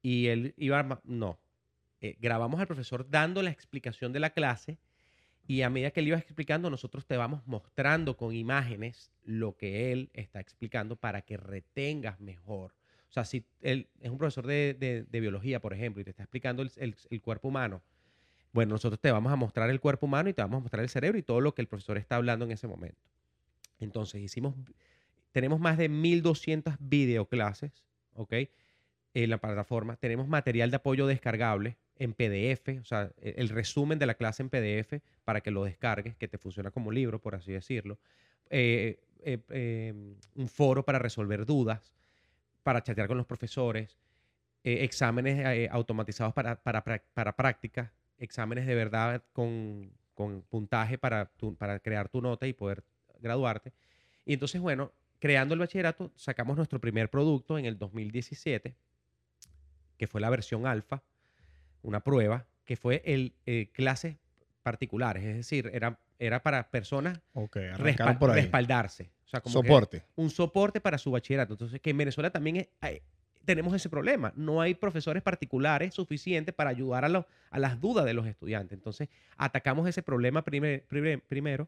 y él iba, no, eh, grabamos al profesor dando la explicación de la clase y a medida que él iba explicando, nosotros te vamos mostrando con imágenes lo que él está explicando para que retengas mejor. O sea, si él es un profesor de, biología, por ejemplo, y te está explicando el, cuerpo humano, bueno, nosotros te vamos a mostrar el cuerpo humano y te vamos a mostrar el cerebro y todo lo que el profesor está hablando en ese momento. Entonces, hicimos, tenemos más de 1200 videoclases, ¿ok? En la plataforma. Tenemos material de apoyo descargable en PDF, o sea, e, el resumen de la clase en PDF para que lo descargues, que te funciona como libro, por así decirlo. Eh, eh, em, un foro para resolver dudas, para chatear con los profesores, eh, exámenes automatizados para, para, para prácticas, exámenes de verdad con, con puntaje para, para crear tu nota y poder graduarte. Y entonces, bueno, creando el bachillerato, sacamos nuestro primer producto en el 2017, que fue la versión alfa, una prueba, que fue el eh, clases particulares, es decir, era, era para personas respaldarse. O sea, como soporte. Un soporte para su bachillerato. Entonces, que en Venezuela también tenemos ese problema. No hay profesores particulares suficientes para ayudar a, a las dudas de los estudiantes. Entonces, atacamos ese problema primero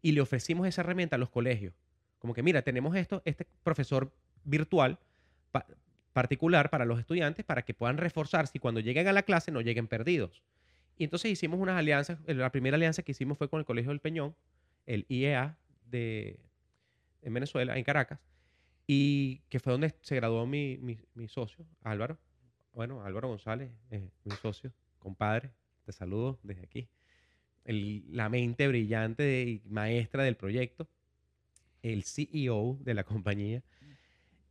y le ofrecimos esa herramienta a los colegios. Como que, mira, tenemos esto, este profesor virtual particular para los estudiantes para que puedan reforzarse y cuando lleguen a la clase no lleguen perdidos. Y entonces hicimos unas alianzas. La primera alianza que hicimos fue con el Colegio del Peñón, el IEA de, en Venezuela, en Caracas, y que fue donde se graduó mi, mi, socio, Álvaro. Bueno, Álvaro González, mi socio, compadre, te saludo desde aquí la mente brillante y maestra del proyecto, el CEO de la compañía,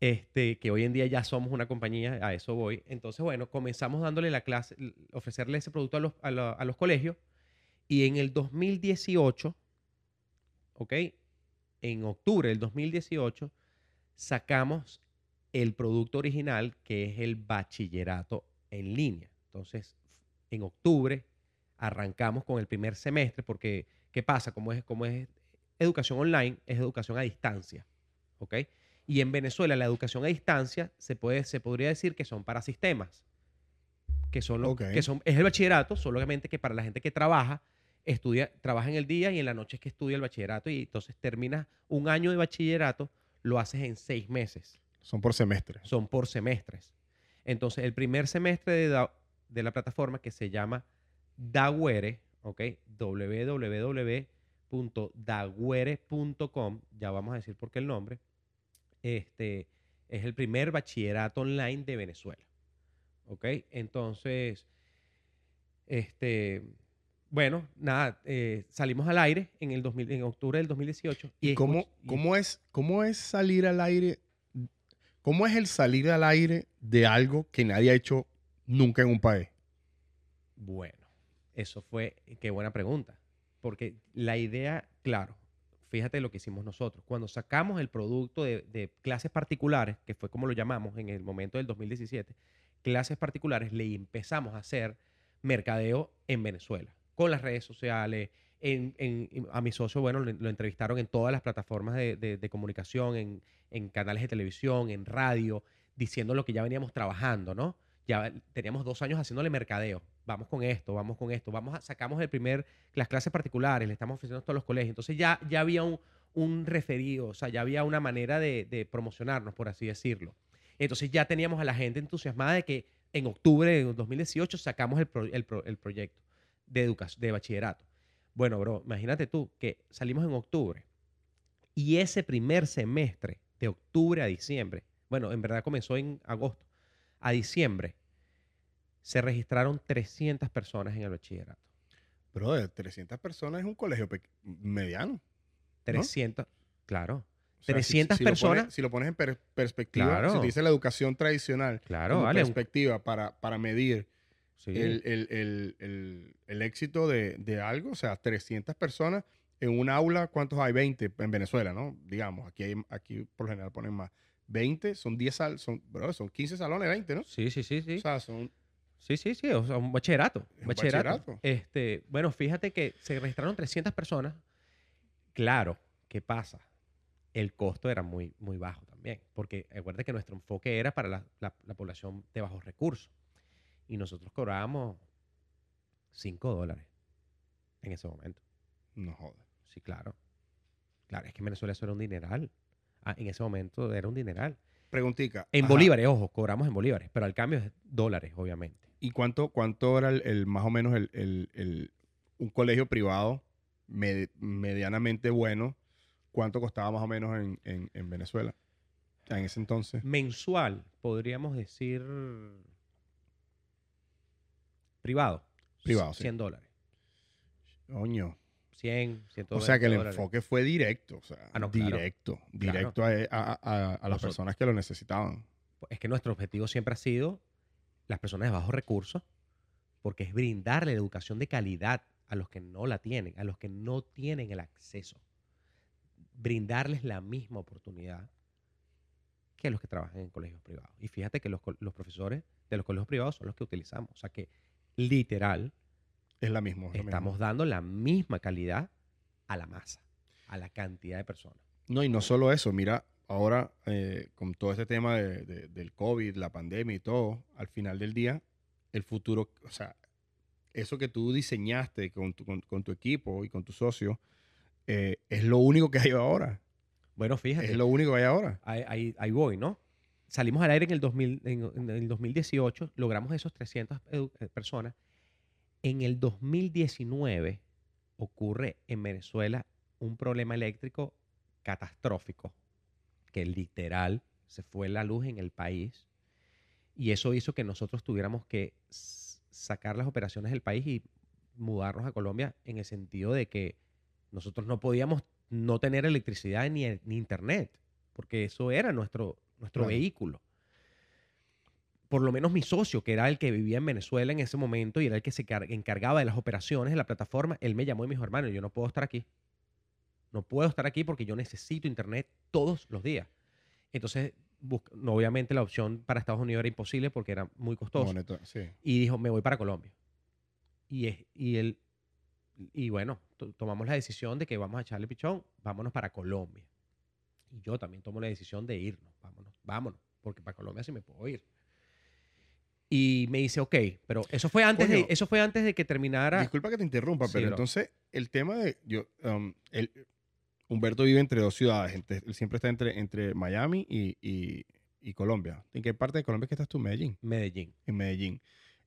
este, que hoy en día ya somos una compañía, a eso voy. Entonces, bueno, comenzamos dándole la clase, ofrecerle ese producto a los, a, los colegios y en el 2018, ¿ok? En octubre del 2018, sacamos el producto original que es el bachillerato en línea. Entonces, en octubre arrancamos con el primer semestre porque, ¿qué pasa? Como es, como es educación online, es educación a distancia, ¿ok? Y en Venezuela la educación a distancia se, puede, se podría decir que son para sistemas, que son, lo, que son es el bachillerato, solamente que para la gente que trabaja, estudia, trabaja en el día y en la noche es que estudia el bachillerato y entonces terminas un año de bachillerato, lo haces en seis meses. Son por semestre. Son por semestres. Entonces, el primer semestre de, de la plataforma que se llama Daguere, ¿ok? www.daguere.com, ya vamos a decir por qué el nombre, este, es el primer bachillerato online de Venezuela, ¿ok? Entonces, este, bueno, nada, eh, salimos al aire en, el 2000, en octubre del 2018. ¿Y, cómo, cómo, es, cómo es salir al aire? ¿Cómo es el salir al aire de algo que nadie ha hecho nunca en un país? Bueno, eso fue, qué buena pregunta. Porque la idea, claro, fíjate lo que hicimos nosotros. Cuando sacamos el producto de, clases particulares, que fue como lo llamamos en el momento del 2017, clases particulares, le empezamos a hacer mercadeo en Venezuela, con las redes sociales. a mi socio, bueno, lo, entrevistaron en todas las plataformas de, comunicación, en, en, canales de televisión, en radio, diciendo lo que ya veníamos trabajando, ¿no? Ya teníamos dos años haciéndole mercadeo. Vamos con esto, vamos con esto. Vamos a, sacamos el primer, las clases particulares, le estamos ofreciendo a todos los colegios. Entonces ya, ya había un, un referido, o sea, ya había una manera de, promocionarnos, por así decirlo. Entonces ya teníamos a la gente entusiasmada de que en octubre de 2018 sacamos el, el proyecto de educación, de bachillerato. Bueno, bro, imagínate tú que salimos en octubre y ese primer semestre, de octubre a diciembre, bueno, en verdad comenzó en agosto, a diciembre, se registraron 300 personas en el bachillerato. Brother, 300 personas es un colegio mediano. 300, claro, O sea, 300 si, si lo pones- personas. si lo pones en per- perspectiva, si Claro. te dice la educación tradicional, Claro, como vale. perspectiva para, para medir sí. el, el- el- el- el éxito de, de algo, o sea, 300 personas en un aula, ¿cuántos hay? 20 en Venezuela, ¿no? Digamos, aquí, hay- aquí por lo general ponen más. 20, son 10 sal, son, bro, son 15 salones, 20, ¿no? Sí, sí, sí, sí. O sea, son Sí, sí, sí, o sea, un bachillerato. Un bachillerato. bachillerato. Este, bueno, fíjate que se registraron 300 personas. Claro, ¿qué pasa? El costo era muy, muy bajo también, porque recuerda que nuestro enfoque era para la, la- la población de bajos recursos. Y nosotros cobrábamos 5 dólares en ese momento. no jodas. Sí, claro. Claro, es que en Venezuela eso era un dineral. Ah, en ese momento era un dineral. Preguntica. En ajá, bolívares, ojo, cobramos en bolívares, pero al cambio es dólares, obviamente. ¿Y cuánto, cuánto era el, el- más o menos el, el- el- un colegio privado med- medianamente bueno? ¿Cuánto costaba más o menos en, en- en Venezuela en ese entonces? mensual, podríamos decir privado. Privado, sí. 100 dólares. Coño. 100, 100 O sea que el dólares. enfoque fue directo, o sea, Ah, no, claro. directo, directo a, a- a- a las personas que lo necesitaban. Es que nuestro objetivo siempre ha sido las personas de bajos recursos, porque es brindarle educación de calidad a los que no la tienen, a los que no tienen el acceso. Brindarles la misma oportunidad que a los que trabajan en colegios privados. Y fíjate que los, los profesores de los colegios privados son los que utilizamos. O sea que literal Es la misma. es lo mismo. estamos dando la misma calidad a la masa, a la cantidad de personas. No, y no solo eso, mira, ahora eh, con todo este tema de- de- del COVID, la pandemia y todo, al final del día, el futuro, o sea, eso que tú diseñaste con tu, con, con tu equipo y con tu socio, eh, es lo único que hay ahora. Bueno, fíjate, Es lo único que hay ahora. ahí, ahí- ahí voy, ¿no? Salimos al aire en el, 2000, en, en el 2018, logramos esos 300 edu- eh, personas. En el 2019 ocurre en Venezuela un problema eléctrico catastrófico, que literal se fue la luz en el país y eso hizo que nosotros tuviéramos que sacar las operaciones del país y mudarnos a Colombia en el sentido de que nosotros no podíamos no tener electricidad ni, ni internet, porque eso era nuestro, nuestro Claro. vehículo. Por lo menos mi socio, que era el que vivía en Venezuela en ese momento y era el que se car- encargaba de las operaciones de la plataforma, él me llamó y me dijo, hermano, yo no puedo estar aquí. No puedo estar aquí porque yo necesito internet todos los días. Entonces, busca- no, obviamente la opción para Estados Unidos era imposible porque era muy costoso Moneto- sí. y dijo, me voy para Colombia. Y, es, y, él, y bueno, to- tomamos la decisión de que vamos a echarle pichón, vámonos para Colombia. Y yo también tomo la decisión de irnos, vámonos, vámonos, porque para Colombia sí me puedo ir. Y me dice, ok, pero eso fue antes, de, eso fue antes de que terminara. Disculpa que te interrumpa, Sí, pero entonces el tema de yo, um, el- Humberto vive entre dos ciudades, entre- él siempre está entre, entre Miami y, y- y Colombia. ¿En qué parte de Colombia es que estás tú, Medellín? Medellín. En Medellín.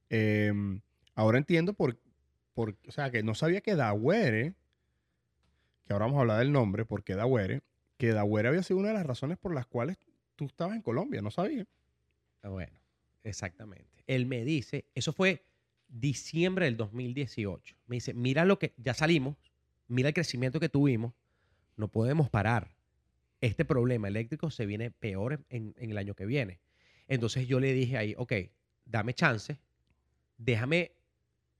Em, ahora entiendo por, por, o sea, que no sabía que Dagüere, que ahora vamos a hablar del nombre, porque Dagüere, que Dagüere había sido una de las razones por las cuales tú estabas en Colombia, no sabía. Ah, Bueno, exactamente. Él me dice, eso fue diciembre del 2018. Me dice, mira lo que, ya salimos, mira el crecimiento que tuvimos, no podemos parar. Este problema eléctrico se viene peor en, en el año que viene. Entonces yo le dije ahí, ok, dame chance, déjame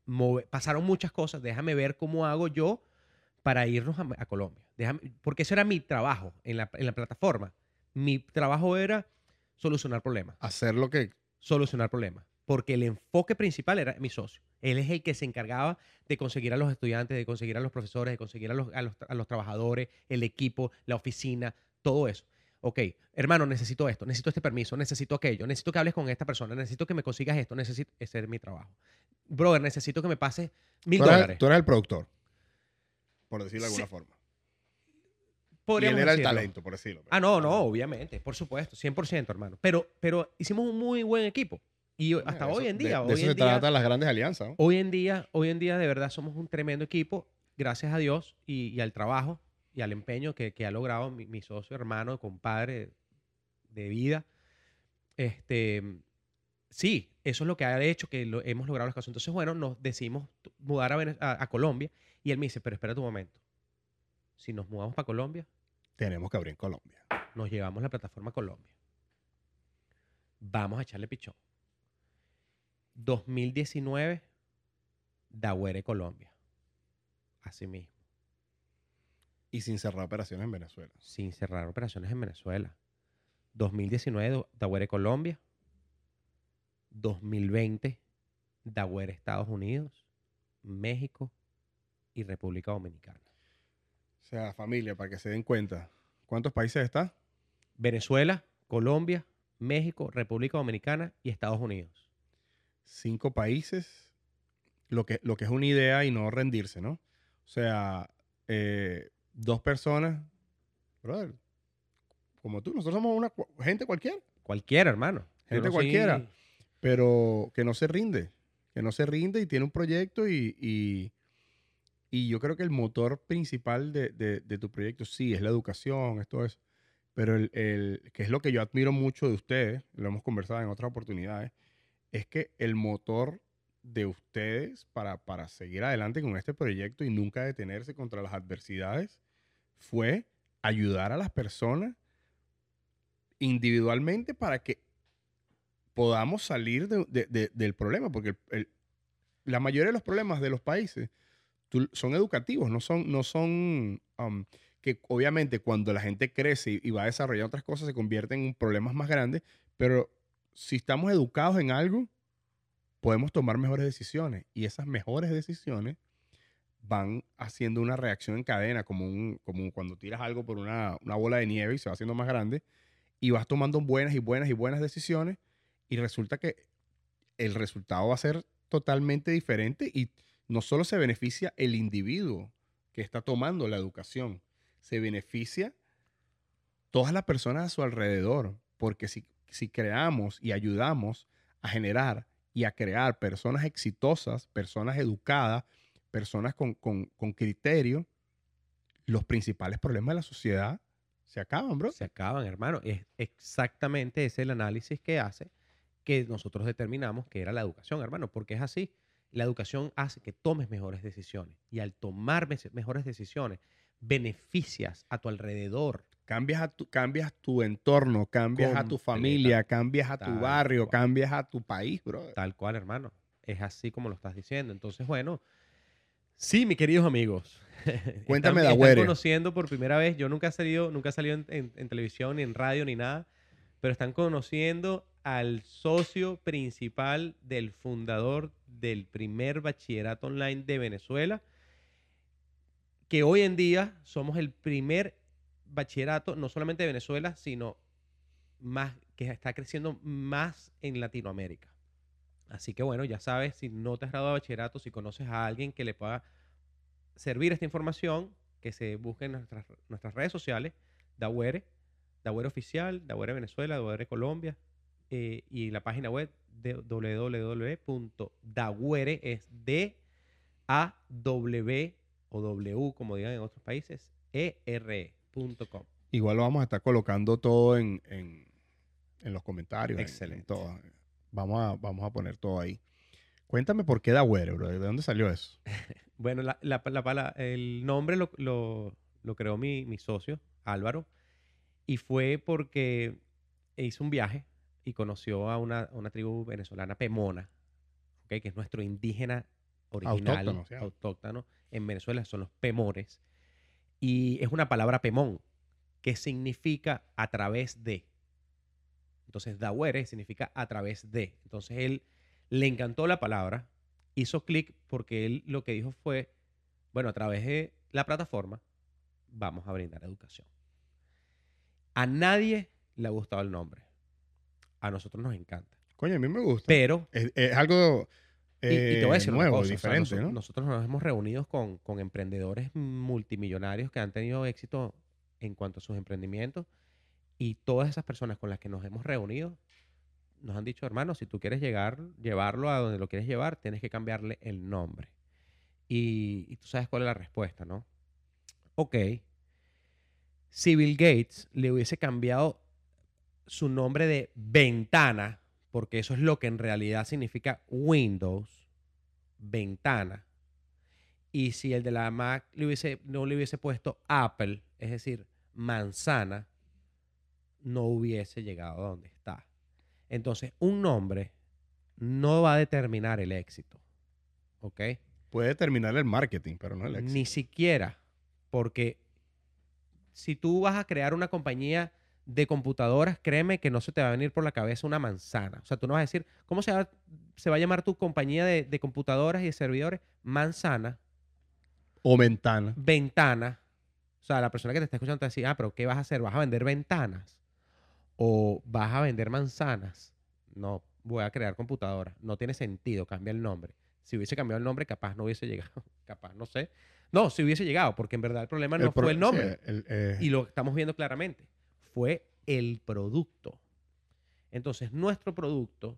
mover, pasaron muchas cosas, déjame ver cómo hago yo para irnos a, a Colombia. Déjame, porque eso era mi trabajo en la, en la plataforma. Mi trabajo era solucionar problemas Hacer lo que solucionar problemas. Porque el enfoque principal era mi socio. Él es el que se encargaba de conseguir a los estudiantes, de conseguir a los profesores, de conseguir a los, a los, a los trabajadores, el equipo, la oficina, todo eso. Ok, hermano, necesito esto, necesito este permiso, necesito aquello, necesito que hables con esta persona, necesito que me consigas esto, necesito... Ese es mi trabajo. Brother, necesito que me pases mil Tú eres, dólares. tú eres el productor, por decirlo de Sí, alguna forma. Y él era el decirlo. talento, por decirlo. Ah, no, no, obviamente, por supuesto, 100%, hermano. Pero, pero hicimos un muy buen equipo. Y hasta Eso- hoy en día, De, hoy eso en se día, tratan las grandes alianzas. ¿no? hoy en día, hoy en día de verdad somos un tremendo equipo, gracias a Dios y, y al trabajo y al empeño que, que ha logrado mi, mi socio, hermano, compadre de vida. Este, sí, eso es lo que ha hecho que lo, hemos logrado las cosas. Entonces, bueno, nos decidimos mudar a, a- a Colombia y él me dice, pero espera un momento. Si nos mudamos para Colombia, Tenemos que abrir en Colombia. nos llevamos la plataforma a Colombia. Vamos a echarle pichón. 2019, Daguere, Colombia. Así mismo, Y sin cerrar operaciones en Venezuela. sin cerrar operaciones en Venezuela. 2019, Do- Daguere, Colombia. 2020, Daguere, Estados Unidos, México y República Dominicana. O sea, familia, para que se den cuenta. ¿Cuántos países está? Venezuela, Colombia, México, República Dominicana y Estados Unidos. Cinco países. Lo que, lo que es una idea y no rendirse, ¿no? O sea, eh, dos personas. Brother, como tú, nosotros somos una gente cualquiera. Cualquiera, hermano. Gente no cualquiera. pero que no se rinde, que no se rinde y tiene un proyecto y, y, y yo creo que el motor principal de, de- de tu proyecto sí es la educación, es todo eso, pero el, el- que es lo que yo admiro mucho de ustedes, lo hemos conversado en otras oportunidades, es que el motor de ustedes para, para seguir adelante con este proyecto y nunca detenerse contra las adversidades fue ayudar a las personas individualmente para que podamos salir de- de- de- del problema, porque la mayoría de los problemas de los países son educativos, no son, no son um, que obviamente cuando la gente crece y, y va a desarrollar otras cosas se convierten en problemas más grandes, pero si estamos educados en algo, podemos tomar mejores decisiones. Y esas mejores decisiones van haciendo una reacción en cadena, como, un, como cuando tiras algo por una, una bola de nieve y se va haciendo más grande, y vas tomando buenas y buenas y buenas decisiones, y resulta que el resultado va a ser totalmente diferente y no solo se beneficia el individuo que está tomando la educación, se beneficia todas las personas a su alrededor, porque si, si creamos y ayudamos a generar y a crear personas exitosas, personas educadas, personas con, con, con criterio, los principales problemas de la sociedad se acaban, bro. Se acaban, hermano. Es exactamente ese el análisis que hace que nosotros determinamos que era la educación, hermano, porque es así. La educación hace que tomes mejores decisiones y al tomar mejores decisiones beneficias a tu alrededor. Cambias, a tu, cambias tu entorno, cambias a tu familia, cambias a tu Tal barrio, cual. cambias a tu país, bro. Tal cual, hermano. Es así como lo estás diciendo. Entonces, bueno, sí, mis queridos amigos. Cuéntame, están, Dagüere. están conociendo por primera vez. Yo nunca he salido, nunca he salido en, en- en televisión, ni en radio, ni nada. Pero están conociendo al socio principal del fundador del primer bachillerato online de Venezuela. Que hoy en día somos el primer bachillerato, no solamente de Venezuela, sino más, que está creciendo más en Latinoamérica. Así que bueno, ya sabes, si no te has graduado de bachillerato, si conoces a alguien que le pueda servir esta información, que se busque en nuestras, nuestras redes sociales, Dawere, Dawere Oficial, Dawere Venezuela, Dawere Colombia, eh, y la página web de es D A W o W, como digan en otros países, E Igual lo vamos a estar colocando todo en, en- en los comentarios. en- en Excelente. todo. Vamos, a, vamos a poner todo ahí. Cuéntame por qué Dawere, bro. ¿De dónde salió eso? Bueno, la, la- la el nombre lo, lo- lo creó mi, mi socio, Álvaro, y fue porque hizo un viaje y conoció a una, a una tribu venezolana Pemona, ¿ok? que es nuestro indígena original, Autóctono, autóctono en Venezuela, son los Pemores, y es una palabra Pemón, que significa a través de. Entonces, Dawere significa a través de. Entonces, él le encantó la palabra, hizo clic porque él lo que dijo fue, bueno, a través de la plataforma vamos a brindar educación. A nadie le ha gustado el nombre. A nosotros nos encanta. Coño, a mí me gusta. Pero, es, es algo y, y te voy a eh, decir una nuevo, cosa, o sea, diferente, noso- ¿no? nosotros nos hemos reunido con, con emprendedores multimillonarios que han tenido éxito en cuanto a sus emprendimientos y todas esas personas con las que nos hemos reunido nos han dicho, hermano, si tú quieres llegar, llevarlo a donde lo quieres llevar, tienes que cambiarle el nombre. Y, y tú sabes cuál es la respuesta, ¿no? Ok. Si Bill Gates le hubiese cambiado su nombre de ventana, porque eso es lo que en realidad significa Windows, ventana. Y si el de la Mac le hubiese, no le hubiese puesto Apple, es decir, manzana, no hubiese llegado a donde está. Entonces, un nombre no va a determinar el éxito. ¿Ok? Puede determinar el marketing, pero no el éxito. Ni siquiera, porque si tú vas a crear una compañía de computadoras, créeme que no se te va a venir por la cabeza una manzana. O sea, tú no vas a decir, ¿cómo se va, se va a llamar tu compañía de, de computadoras y de servidores? Manzana, O ventana. ventana. O sea, la persona que te está escuchando te va a decir, ah, pero ¿qué vas a hacer? ¿Vas a vender ventanas? ¿O vas a vender manzanas? No, voy a crear computadoras. No tiene sentido, cambia el nombre. Si hubiese cambiado el nombre, capaz no hubiese llegado. capaz, no sé. No, si hubiese llegado, porque en verdad el problema no fue el nombre. sí, el- eh, Y lo estamos viendo claramente. Fue el producto. Entonces, nuestro producto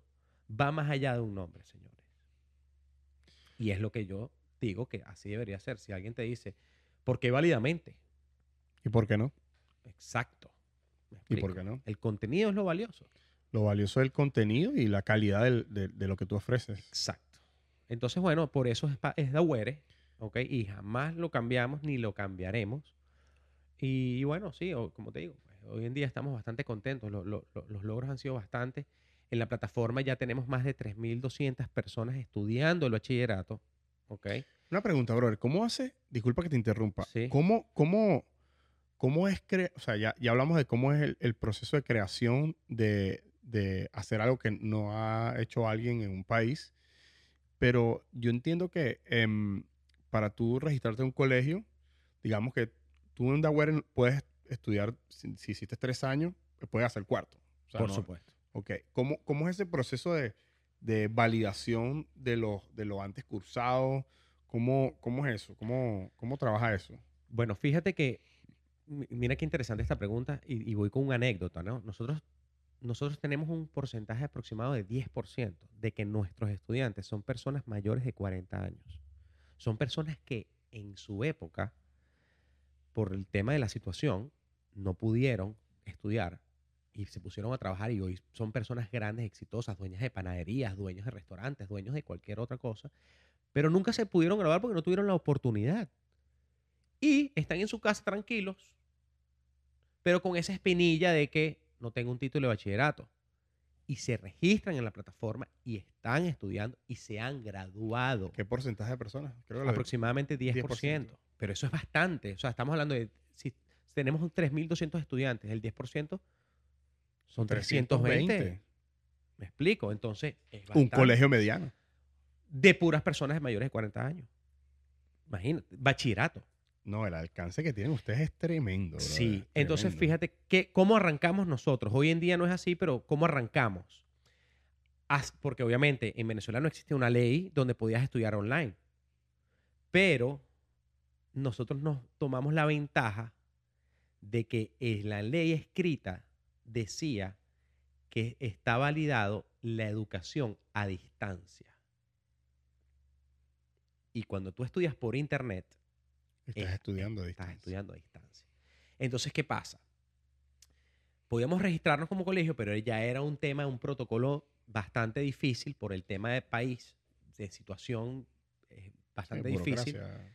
va más allá de un nombre, señores. Y es lo que yo digo que así debería ser. Si alguien te dice, ¿por qué válidamente? ¿Y por qué no? Exacto. ¿Me ¿Y por qué no? El contenido es lo valioso. Lo valioso del contenido y la calidad del- de, de lo que tú ofreces. Exacto. Entonces, bueno, por eso es, es de Aware, ¿ok? Y jamás lo cambiamos ni lo cambiaremos. Y, bueno, sí, o- como te digo, hoy en día estamos bastante contentos. lo- lo- lo- los logros han sido bastante. En la plataforma ya tenemos más de 3.200 personas estudiando el bachillerato, ¿ok? Una pregunta, brother. ¿Cómo hace? Disculpa que te interrumpa. Sí. ¿Cómo, cómo, cómo es cre- O sea, ya, ya hablamos de cómo es el, el proceso de creación de, de hacer algo que no ha hecho alguien en un país. Pero yo entiendo que em, para tú registrarte en un colegio, digamos que tú en Daware puedes estudiar, si, si hiciste tres años, puedes hacer cuarto. O sea, Por no- supuesto. Ok. ¿Cómo, cómo es ese proceso de, de validación de lo, de lo antes cursado? ¿Cómo, cómo es eso? ¿Cómo, ¿Cómo trabaja eso? Bueno, fíjate que, mi- mira qué interesante esta pregunta y, y voy con una anécdota, ¿no? Nosotros, nosotros tenemos un porcentaje aproximado de 10% de que nuestros estudiantes son personas mayores de 40 años. Son personas que en su época, por el tema de la situación, no pudieron estudiar y se pusieron a trabajar y hoy son personas grandes, exitosas, dueñas de panaderías, dueños de restaurantes, dueños de cualquier otra cosa, pero nunca se pudieron graduar porque no tuvieron la oportunidad y están en su casa tranquilos, pero con esa espinilla de que no tengo un título de bachillerato. Y se registran en la plataforma y están estudiando y se han graduado. ¿Qué porcentaje de personas? Creo que la- Aproximadamente 10%. 10%. Pero eso es bastante. O sea, estamos hablando de, si tenemos 3.200 estudiantes, el 10% son 320. ¿Me explico? Entonces, es Un colegio mediano. de puras personas de mayores de 40 años. Imagínate, bachillerato. No, el alcance que tienen ustedes es tremendo. Sí, entonces fíjate que, cómo arrancamos nosotros. Hoy en día no es así, pero ¿cómo arrancamos? Porque obviamente en Venezuela no existe una ley donde podías estudiar online. Pero nosotros nos tomamos la ventaja de que en la ley escrita decía que está validado la educación a distancia. Y cuando tú estudias por internet, Estás estudiando a estás estudiando a distancia. Entonces, ¿qué pasa? Podíamos registrarnos como colegio, pero ya era un tema, un protocolo bastante difícil por el tema de país, de situación eh, Sí, bastante difícil. burocracia.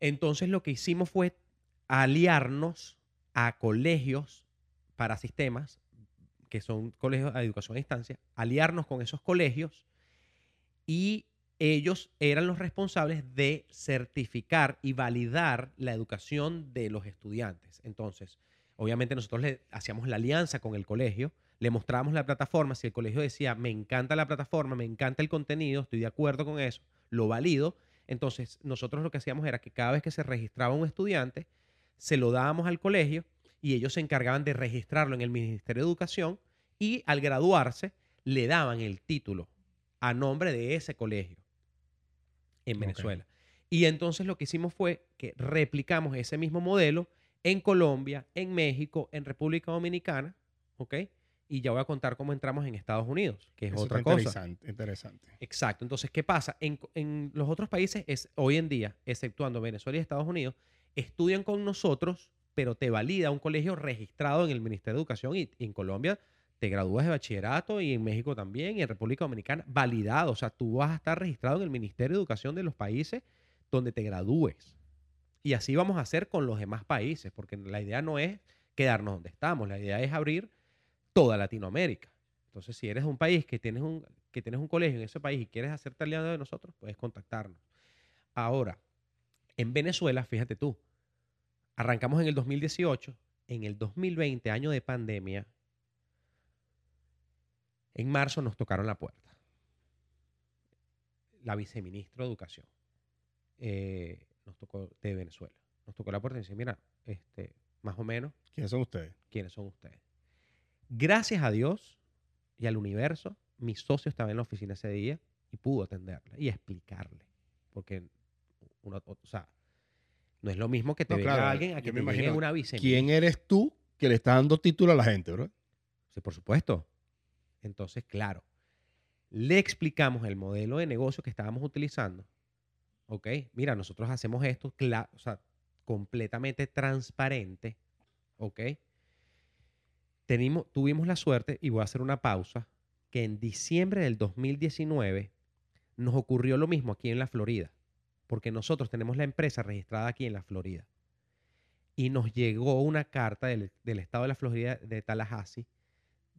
Entonces, lo que hicimos fue aliarnos a colegios para sistemas, que son colegios de educación a distancia, aliarnos con esos colegios y ellos eran los responsables de certificar y validar la educación de los estudiantes. Entonces, obviamente nosotros le hacíamos la alianza con el colegio, le mostrábamos la plataforma, si el colegio decía, me encanta la plataforma, me encanta el contenido, estoy de acuerdo con eso, lo valido, entonces nosotros lo que hacíamos era que cada vez que se registraba un estudiante, se lo dábamos al colegio y ellos se encargaban de registrarlo en el Ministerio de Educación y al graduarse le daban el título a nombre de ese colegio en. Venezuela. Y entonces lo que hicimos fue que replicamos ese mismo modelo en Colombia, en México, en República Dominicana, ¿ok? Y ya voy a contar cómo entramos en Estados Unidos, que es Eso otra cosa. Interesante, interesante. Exacto. Entonces, ¿qué pasa? En, en los otros países, es, hoy en día, exceptuando Venezuela y Estados Unidos, estudian con nosotros, pero te valida un colegio registrado en el Ministerio de Educación y, y en Colombia te gradúas de bachillerato y en México también y en República Dominicana validado. O sea, tú vas a estar registrado en el Ministerio de Educación de los países donde te gradúes. Y así vamos a hacer con los demás países, porque la idea no es quedarnos donde estamos, la idea es abrir toda Latinoamérica. Entonces, si eres de un país que tienes un, que tienes un colegio en ese país y quieres hacerte aliado de nosotros, puedes contactarnos. Ahora, en Venezuela, fíjate tú, arrancamos en el 2018, en el 2020, año de pandemia, en marzo nos tocaron la puerta. La viceministra de Educación eh, nos tocó de Venezuela. Nos tocó la puerta y dice, mira, este, más o menos, ¿Quiénes son ustedes? quiénes son ustedes. Gracias a Dios y al universo, mi socio estaba en la oficina ese día y pudo atenderla y explicarle. Porque, uno, o sea, no es lo mismo que te No, venga claro, alguien a que me imagino, una viceministra. ¿Quién eres tú que le está dando título a la gente, bro? Sí, por supuesto. Entonces, claro, le explicamos el modelo de negocio que estábamos utilizando. Ok, mira, nosotros hacemos esto, o sea, completamente transparente. Ok. Tuvimos la suerte, y voy a hacer una pausa, que en diciembre del 2019 nos ocurrió lo mismo aquí en la Florida, porque nosotros tenemos la empresa registrada aquí en la Florida. Y nos llegó una carta del, del estado de la Florida de Tallahassee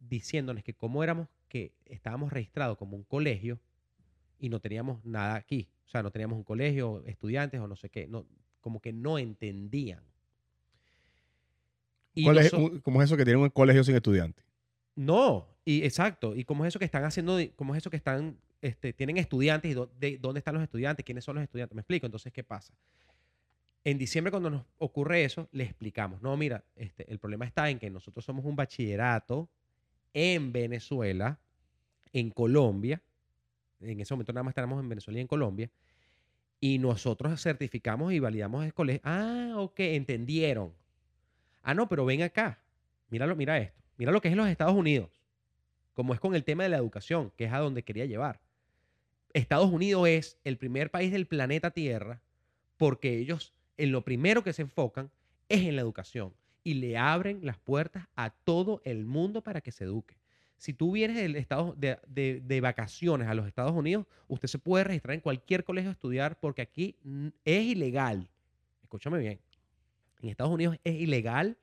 diciéndonos que como éramos que estábamos registrados como un colegio y no teníamos nada aquí, o sea, no teníamos un colegio, estudiantes o no sé qué, no, como que no entendían. Y ¿Cuál es- noso- un- ¿Cómo es eso que tiene un colegio sin estudiantes? no, y exacto. Y como es eso que están haciendo, como es eso que están, este, tienen estudiantes y dó- de- dónde están los estudiantes, quiénes son los estudiantes. Me explico. Entonces, ¿qué pasa? En diciembre, cuando nos ocurre eso, le explicamos, no, mira, este, el problema está en que nosotros somos un bachillerato en Venezuela, en Colombia. En ese momento nada más estábamos en Venezuela y en Colombia. Y nosotros certificamos y validamos el colegio. Ah, ok, entendieron. Ah, no, pero ven acá. Míralo, mira esto. Mira lo que es en los Estados Unidos. Como es con el tema de la educación, que es a donde quería llevar. Estados Unidos es el primer país del planeta Tierra porque ellos en lo primero que se enfocan es en la educación y le abren las puertas a todo el mundo para que se eduque. Si tú vienes estado de, de- vacaciones a los Estados Unidos, usted se puede registrar en cualquier colegio a estudiar porque aquí es ilegal. Escúchame bien. En Estados Unidos es ilegal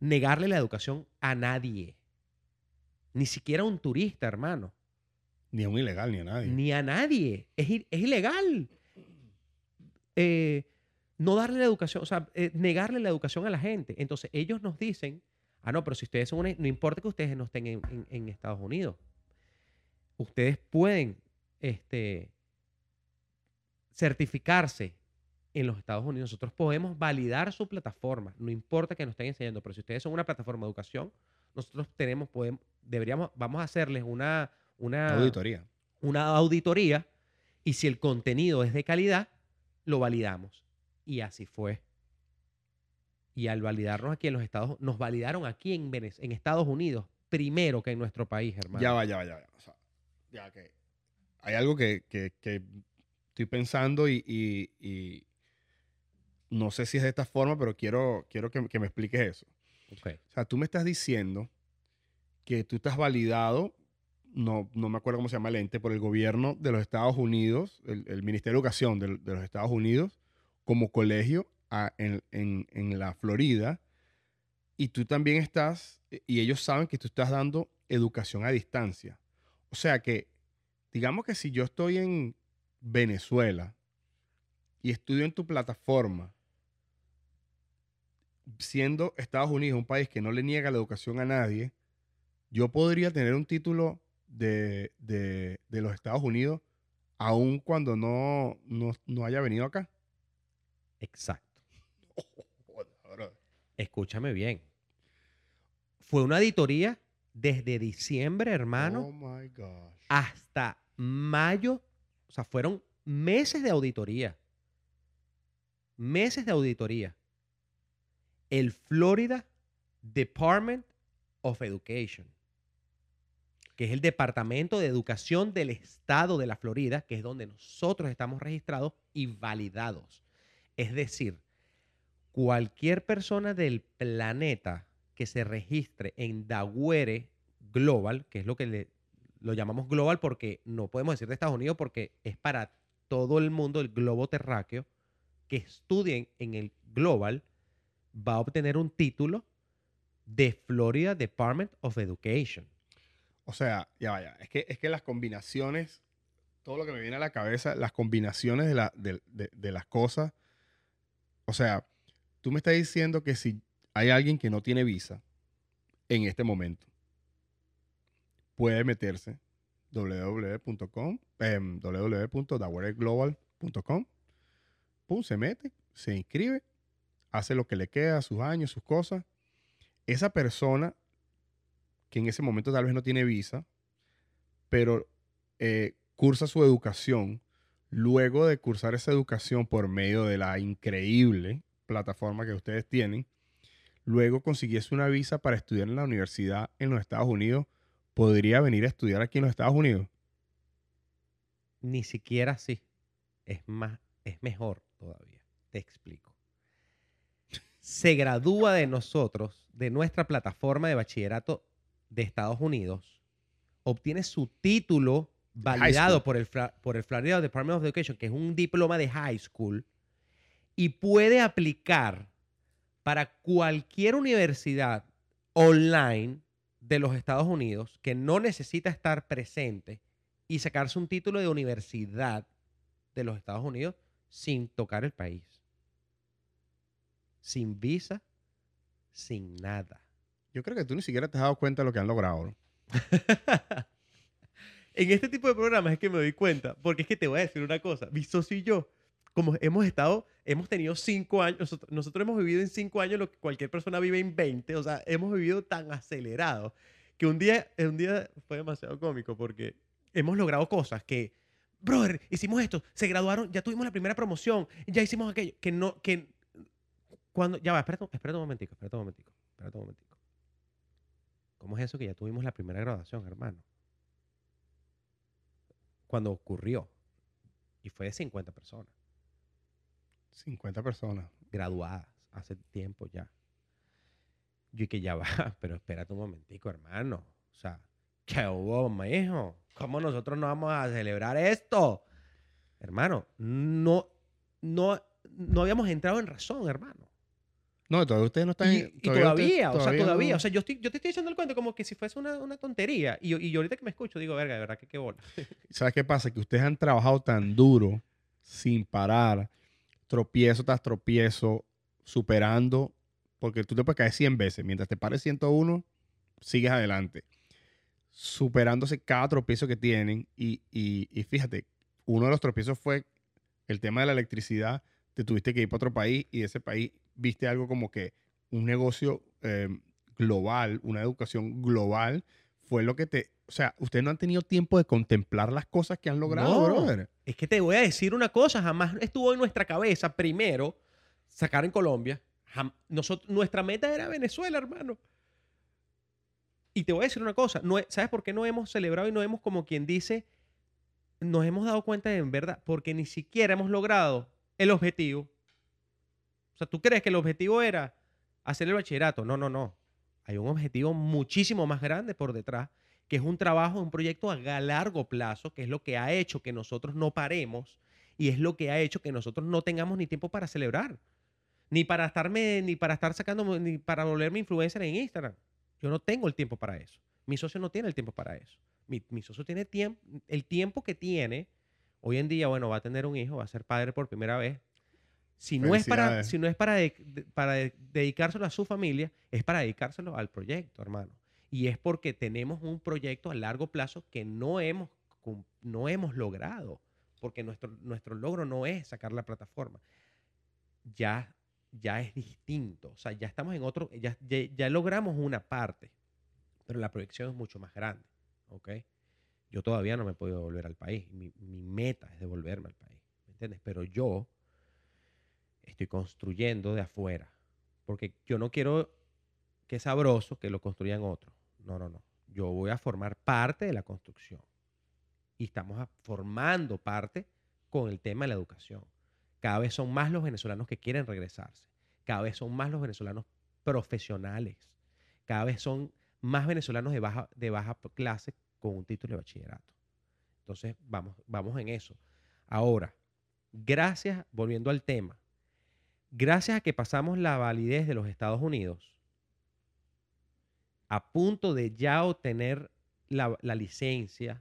negarle la educación a nadie. Ni siquiera a un turista, hermano. Ni a un ilegal, ni a nadie. Ni a nadie. Es, ilegal. Eh, no darle la educación, o sea, eh, negarle la educación a la gente. Entonces, ellos nos dicen, ah, no, pero si ustedes son una, no importa que ustedes no estén en, en- en Estados Unidos. Ustedes pueden este, certificarse en los Estados Unidos. Nosotros podemos validar su plataforma. No importa que nos estén enseñando, pero si ustedes son una plataforma de educación, nosotros tenemos, podemos, deberíamos, vamos a hacerles una, una Auditoría. una auditoría y si el contenido es de calidad, lo validamos. Y así fue. Y al validarnos aquí en los Estados nos validaron aquí en, Venez- en Estados Unidos primero que en nuestro país, hermano. Ya va, ya va, ya va. O sea, ya que hay algo que, que- que estoy pensando y, y- y no sé si es de esta forma, pero quiero, quiero que, que me expliques eso. O sea, tú me estás diciendo que tú estás validado, no, no me acuerdo cómo se llama el ente, por el gobierno de los Estados Unidos, el, el Ministerio de Educación de, de los Estados Unidos, como colegio a- en, en- en la Florida, y tú también estás, y ellos saben que tú estás dando educación a distancia. O sea que, digamos que si yo estoy en Venezuela y estudio en tu plataforma, siendo Estados Unidos un país que no le niega la educación a nadie, yo podría tener un título de, de- de los Estados Unidos aun cuando no, no, no haya venido acá. Exacto. Escúchame bien. Fue una auditoría desde diciembre, hermano, Oh my gosh. hasta mayo. O sea, fueron meses de auditoría. Meses de auditoría. El Florida Department of Education, que es el Departamento de Educación del Estado de la Florida, que es donde nosotros estamos registrados y validados. Es decir, cualquier persona del planeta que se registre en Dagüere Global, que es lo que le- lo llamamos global porque no podemos decir de Estados Unidos porque es para todo el mundo, el globo terráqueo, que estudien en el global, va a obtener un título de Florida Department of Education. O sea, ya vaya. Es que, es que las combinaciones, todo lo que me viene a la cabeza, las combinaciones de, la, de, de- las cosas. O sea, tú me estás diciendo que si hay alguien que no tiene visa en este momento, puede meterse www.com, em, www.dawareglobal.com, pum, se mete, se inscribe, hace lo que le queda, sus años, sus cosas. Esa persona que en ese momento tal vez no tiene visa, pero eh, cursa su educación. Luego de cursar esa educación por medio de la increíble plataforma que ustedes tienen, luego consiguiese una visa para estudiar en la universidad en los Estados Unidos, podría venir a estudiar aquí en los Estados Unidos. Ni siquiera así. Es más, es mejor todavía. Te explico. Se gradúa de nosotros, de nuestra plataforma de bachillerato de Estados Unidos, obtiene su título validado por el, por el Florida Department of Education, que es un diploma de high school, y puede aplicar para cualquier universidad online de los Estados Unidos que no necesita estar presente y sacarse un título de universidad de los Estados Unidos sin tocar el país. Sin visa, sin nada. Yo creo que tú ni siquiera te has dado cuenta de lo que han logrado. ¿no? en este tipo de programas es que me doy cuenta, porque es que te voy a decir una cosa, mi socio y yo, como hemos estado, hemos tenido cinco años, nosotros, nosotros hemos vivido en cinco años lo que cualquier persona vive en 20, o sea, hemos vivido tan acelerado que un día, un día fue demasiado cómico porque hemos logrado cosas que, brother, hicimos esto, se graduaron, ya tuvimos la primera promoción, ya hicimos aquello, que no, que cuando, ya va, espérate, espérate un momentico, espérate un momentico, espérate un momentico. ¿Cómo es eso que ya tuvimos la primera graduación, hermano? Cuando ocurrió. Y fue de 50 personas 50 personas. graduadas hace tiempo ya. Yo y que ya va, pero espérate un momentico, hermano. O sea, ¿qué hubo, hijo? ¿Cómo nosotros no vamos a celebrar esto? Hermano, no, no, no habíamos entrado en razón, hermano. No, todavía ustedes no están... Y, y todavía, o sea, todavía. no- O sea, yo, estoy, yo te estoy echando el cuento como que si fuese una, una tontería. Y, yo- y yo ahorita que me escucho digo, verga, de verdad que qué bola. ¿Sabes qué pasa? Que ustedes han trabajado tan duro, sin parar, tropiezo tras tropiezo, superando, porque tú te puedes caer 100 veces. Mientras te pares 101, sigues adelante. Superándose cada tropiezo que tienen. Y, y- y fíjate, uno de los tropiezos fue el tema de la electricidad. Te tuviste que ir para otro país y de ese país viste algo como que un negocio eh, global, una educación global, fue lo que te... O sea, ustedes no han tenido tiempo de contemplar las cosas que han logrado, No. brother. Es que te voy a decir una cosa, jamás estuvo en nuestra cabeza primero sacar en Colombia. Jam- nosotros, nuestra meta era Venezuela, hermano. Y te voy a decir una cosa, no, ¿sabes por qué no hemos celebrado y no hemos, como quien dice, nos hemos dado cuenta de en verdad? Porque ni siquiera hemos logrado el objetivo. O sea, ¿tú crees que el objetivo era hacer el bachillerato? No, no, no. Hay un objetivo muchísimo más grande por detrás, que es un trabajo, un proyecto a largo plazo, que es lo que ha hecho que nosotros no paremos y es lo que ha hecho que nosotros no tengamos ni tiempo para celebrar, ni para estarme, ni para estar sacando, ni para volverme influencer en Instagram. Yo no tengo el tiempo para eso. Mi socio no tiene el tiempo para eso. Mi, socio tiene el tiempo que tiene. Hoy en día, bueno, va a tener un hijo, va a ser padre por primera vez. Si no es para, si no es para, de- para de- dedicárselo a su familia, es para dedicárselo al proyecto, hermano. Y es porque tenemos un proyecto a largo plazo que no hemos, no hemos logrado. Porque nuestro, nuestro logro no es sacar la plataforma. Ya ya es distinto. O sea, ya estamos en otro, ya, ya, ya logramos una parte, pero la proyección es mucho más grande. ¿Ok? Yo todavía no me he podido volver al país. Mi, mi meta es devolverme al país. ¿Me entiendes? Pero yo estoy construyendo de afuera. Porque yo no quiero que sabroso que lo construyan otros. No, no, no. Yo voy a formar parte de la construcción. Y estamos formando parte con el tema de la educación. Cada vez son más los venezolanos que quieren regresarse. Cada vez son más los venezolanos profesionales. Cada vez son más venezolanos de baja, de baja clase con un título de bachillerato. Entonces, vamos, vamos en eso. Ahora, gracias, volviendo al tema, gracias a que pasamos la validez de los Estados Unidos, a punto de ya obtener la, licencia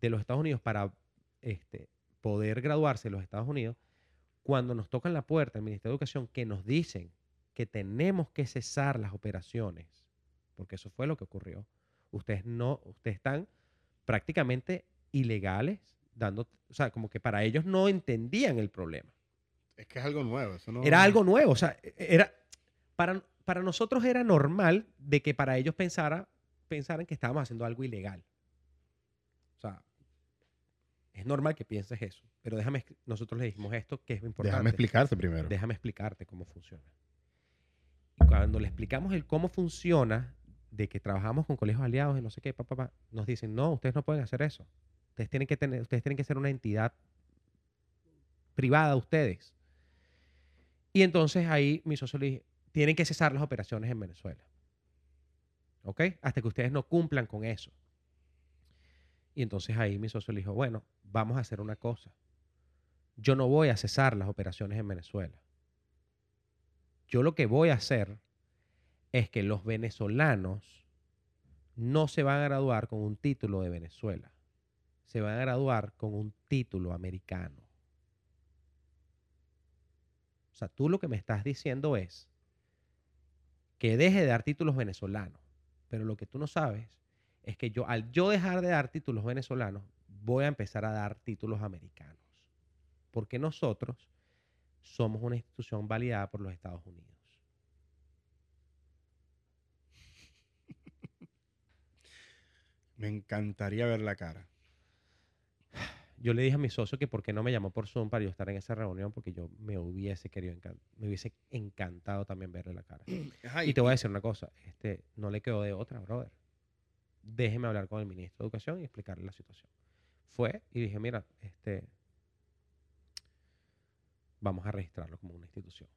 de los Estados Unidos para este, poder graduarse en los Estados Unidos, cuando nos tocan la puerta el Ministerio de Educación que nos dicen que tenemos que cesar las operaciones, porque eso fue lo que ocurrió. Ustedes no, ustedes están prácticamente ilegales, dando, o sea, como que para ellos no entendían el problema. Es que es algo nuevo. Eso no... Era algo nuevo, o sea, era para, para nosotros era normal de que para ellos pensara, pensaran que estábamos haciendo algo ilegal. O sea, es normal que pienses eso, pero déjame, nosotros le dijimos esto que es importante. Déjame explicarte primero. Déjame explicarte cómo funciona. Y cuando le explicamos el cómo funciona, de que trabajamos con colegios aliados y no sé qué, pa, pa, pa, nos dicen, no, ustedes no pueden hacer eso. Ustedes tienen que tener, ustedes tienen que ser una entidad privada ustedes. Y entonces ahí mi socio le dije, tienen que cesar las operaciones en Venezuela. ¿Ok? Hasta que ustedes no cumplan con eso. Y entonces ahí mi socio le dijo, bueno, vamos a hacer una cosa. Yo no voy a cesar las operaciones en Venezuela. Yo lo que voy a hacer es que los venezolanos no se van a graduar con un título de Venezuela. Se van a graduar con un título americano. O sea, tú lo que me estás diciendo es que deje de dar títulos venezolanos. Pero lo que tú no sabes es que yo, al yo dejar de dar títulos venezolanos, voy a empezar a dar títulos americanos. Porque nosotros somos una institución validada por los Estados Unidos. Me encantaría ver la cara. Yo le dije a mi socio que por qué no me llamó por Zoom para yo estar en esa reunión, porque yo me hubiese querido, me hubiese encantado también verle la cara. Ajá, Y te voy a decir una cosa, este, no le quedó de otra, brother. Déjeme hablar con el ministro de Educación y explicarle la situación. Fue y dije, mira, este, vamos a registrarlo como una institución.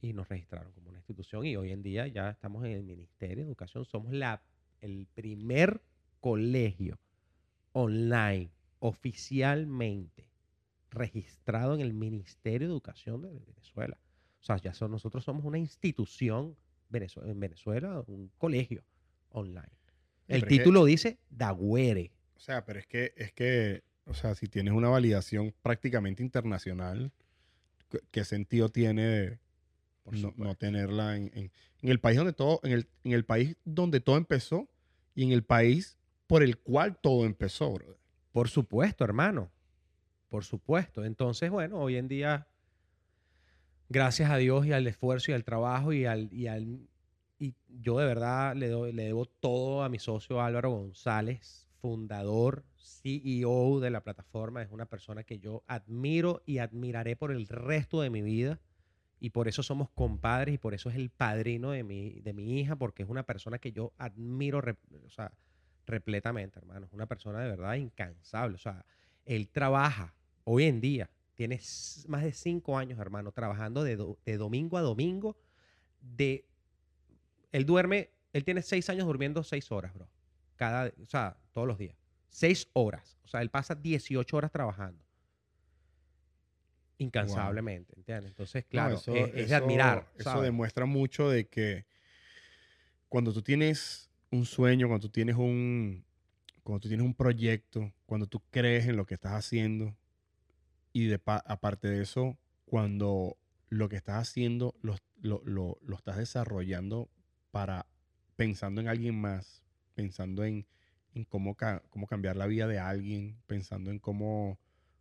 Y nos registraron como una institución y hoy en día ya estamos en el Ministerio de Educación. Somos la, el primer colegio online oficialmente registrado en el Ministerio de Educación de Venezuela. O sea, ya son, nosotros somos una institución en Venezuela, un colegio online. El es que- título dice Dagüere. O sea, pero es que, es que, o sea, si tienes una validación prácticamente internacional, ¿qué- ¿qué sentido tiene de no, no tenerla en, en- en el país donde todo, en el, en el país donde todo empezó y en el país por el cual todo empezó? Por supuesto, hermano. Por supuesto. Entonces, bueno, hoy en día, gracias a Dios y al esfuerzo y al trabajo y al, y al y yo de verdad le, doy, le debo todo a mi socio Álvaro González, fundador, CEO de la plataforma. Es una persona que yo admiro y admiraré por el resto de mi vida. Y por eso somos compadres y por eso es el padrino de mi, de mi hija, porque es una persona que yo admiro repletamente, hermano. Es una persona de verdad incansable. O sea, él trabaja hoy en día, tiene más de cinco años, hermano, trabajando de, do- de domingo a domingo. De, él duerme, él tiene seis años durmiendo seis horas, bro. Cada, o sea, todos los días. Seis horas. O sea, él pasa 18 horas trabajando. Incansablemente, ¿entiendes? Entonces, No, claro, eso- es, es de admirar. Eso ¿sabes? demuestra mucho de que cuando tú tienes un sueño, cuando tú tienes un, cuando tú tienes un proyecto, cuando tú crees en lo que estás haciendo y de pa- aparte de eso, cuando lo que estás haciendo lo, lo- lo- lo estás desarrollando para pensando en alguien más, pensando en, en cómo, ca- cómo cambiar la vida de alguien, pensando en cómo,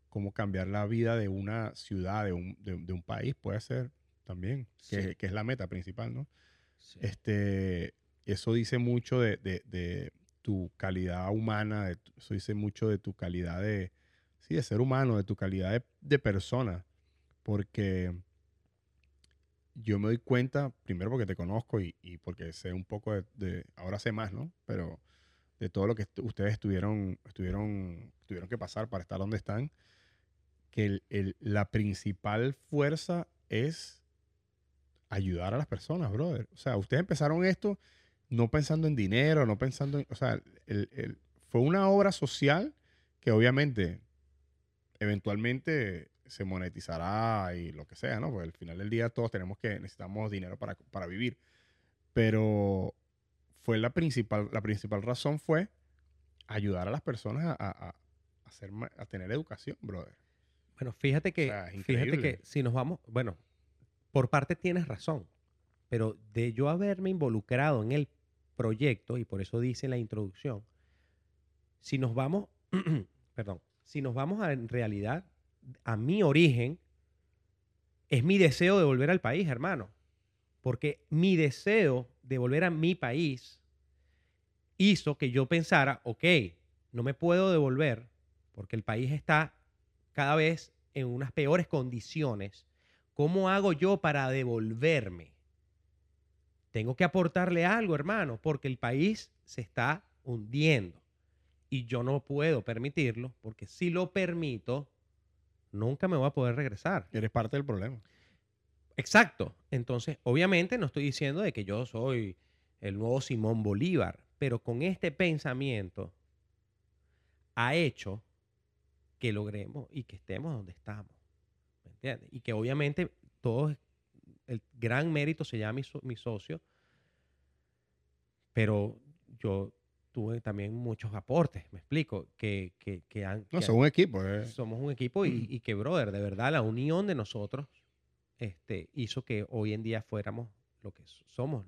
cómo cambiar la vida de una ciudad, de un, de, de un país, puede ser también, que, Sí. que es la meta principal, ¿no? Sí. Este, eso dice mucho de, de- de tu calidad humana, de eso dice mucho de tu calidad de, sí, de ser humano, de tu calidad de, de persona, porque yo me doy cuenta, primero porque te conozco y, y porque sé un poco de, de- ahora sé más, ¿no? Pero de todo lo que ustedes estuvieron, estuvieron, tuvieron que pasar para estar donde están, que el- el- la principal fuerza es ayudar a las personas, brother. O sea, ustedes empezaron esto no pensando en dinero, no pensando en, o sea, el- el- fue una obra social que obviamente eventualmente se monetizará y lo que sea, ¿no? Porque al final del día todos tenemos que, necesitamos dinero para, para vivir. Pero fue la principal, la principal razón fue ayudar a las personas a, a- a hacer ma- a tener educación, brother. Bueno, fíjate que, sea, fíjate que si nos vamos, bueno, por parte tienes razón, pero de yo haberme involucrado en el proyecto, y por eso dice en la introducción, si nos vamos, perdón, si nos vamos a en realidad a mi origen, es mi deseo de volver al país, hermano. Porque mi deseo de volver a mi país hizo que yo pensara, ok, no me puedo devolver porque el país está cada vez en unas peores condiciones. ¿Cómo hago yo para devolverme? Tengo que aportarle algo, hermano, porque el país se está hundiendo. Y yo no puedo permitirlo, porque si lo permito, nunca me voy a poder regresar. Eres parte del problema. Exacto. Entonces, obviamente no estoy diciendo de que yo soy el nuevo Simón Bolívar, pero con este pensamiento ha hecho que logremos y que estemos donde estamos. ¿Me entiendes? Y que obviamente todo el gran mérito se llama mi, so- mi socio, pero yo tuve también muchos aportes, me explico, que, que, que han... No, que son un equipo. eh. somos un equipo y, y que, brother, de verdad, la unión de nosotros este, hizo que hoy en día fuéramos lo que so- somos,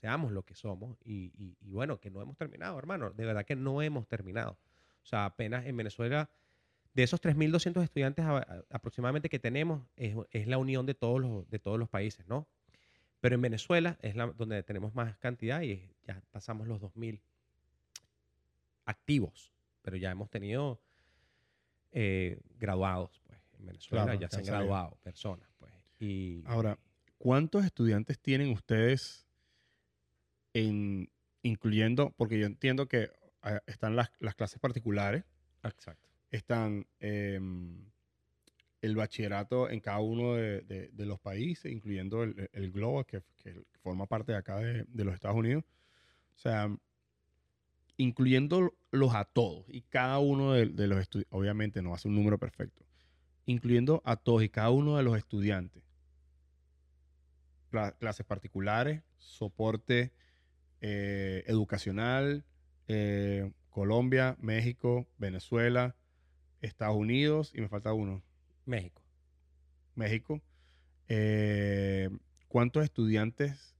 seamos lo que somos y, y- y bueno, que no hemos terminado, hermano, de verdad que no hemos terminado. O sea, apenas en Venezuela, de esos 3.200 estudiantes a- a- aproximadamente que tenemos, es, es la unión de todos, los, de todos los países, ¿no? Pero en Venezuela es la, donde tenemos más cantidad y es- ya pasamos los 2.000 activos, pero ya hemos tenido eh, graduados, pues. En Venezuela Claro, ya se han graduado personas, pues. Y Ahora, ¿cuántos estudiantes tienen ustedes en, incluyendo, porque yo entiendo que ah, están las, las clases particulares, exacto. Están em, el bachillerato en cada uno de, de- los países, incluyendo el, el Global, que, que forma parte de acá de, de los Estados Unidos. O sea, incluyéndolos a todos y cada uno de, de los estudiantes, obviamente no hace un número perfecto, incluyendo a todos y cada uno de los estudiantes, Cla- clases particulares, soporte eh, educacional, eh, Colombia, México, Venezuela, Estados Unidos y me falta uno, México. México. Eh, ¿Cuántos estudiantes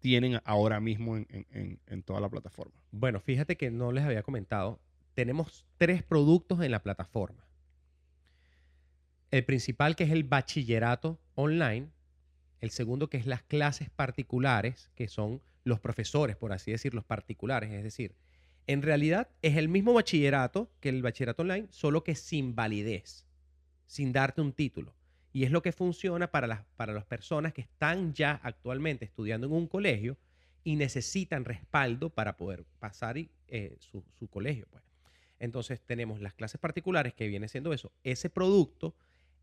tienen ahora mismo en, en- en- toda la plataforma? Bueno, fíjate que no les había comentado. Tenemos tres productos en la plataforma. El principal que es el bachillerato online. El segundo que es las clases particulares, que son los profesores, por así decir, los particulares. Es decir, en realidad es el mismo bachillerato que el bachillerato online, solo que sin validez, sin darte un título. Y es lo que funciona para las, para las personas que están ya actualmente estudiando en un colegio y necesitan respaldo para poder pasar eh, su, su colegio. Pues. Entonces tenemos las clases particulares que viene siendo eso. Ese producto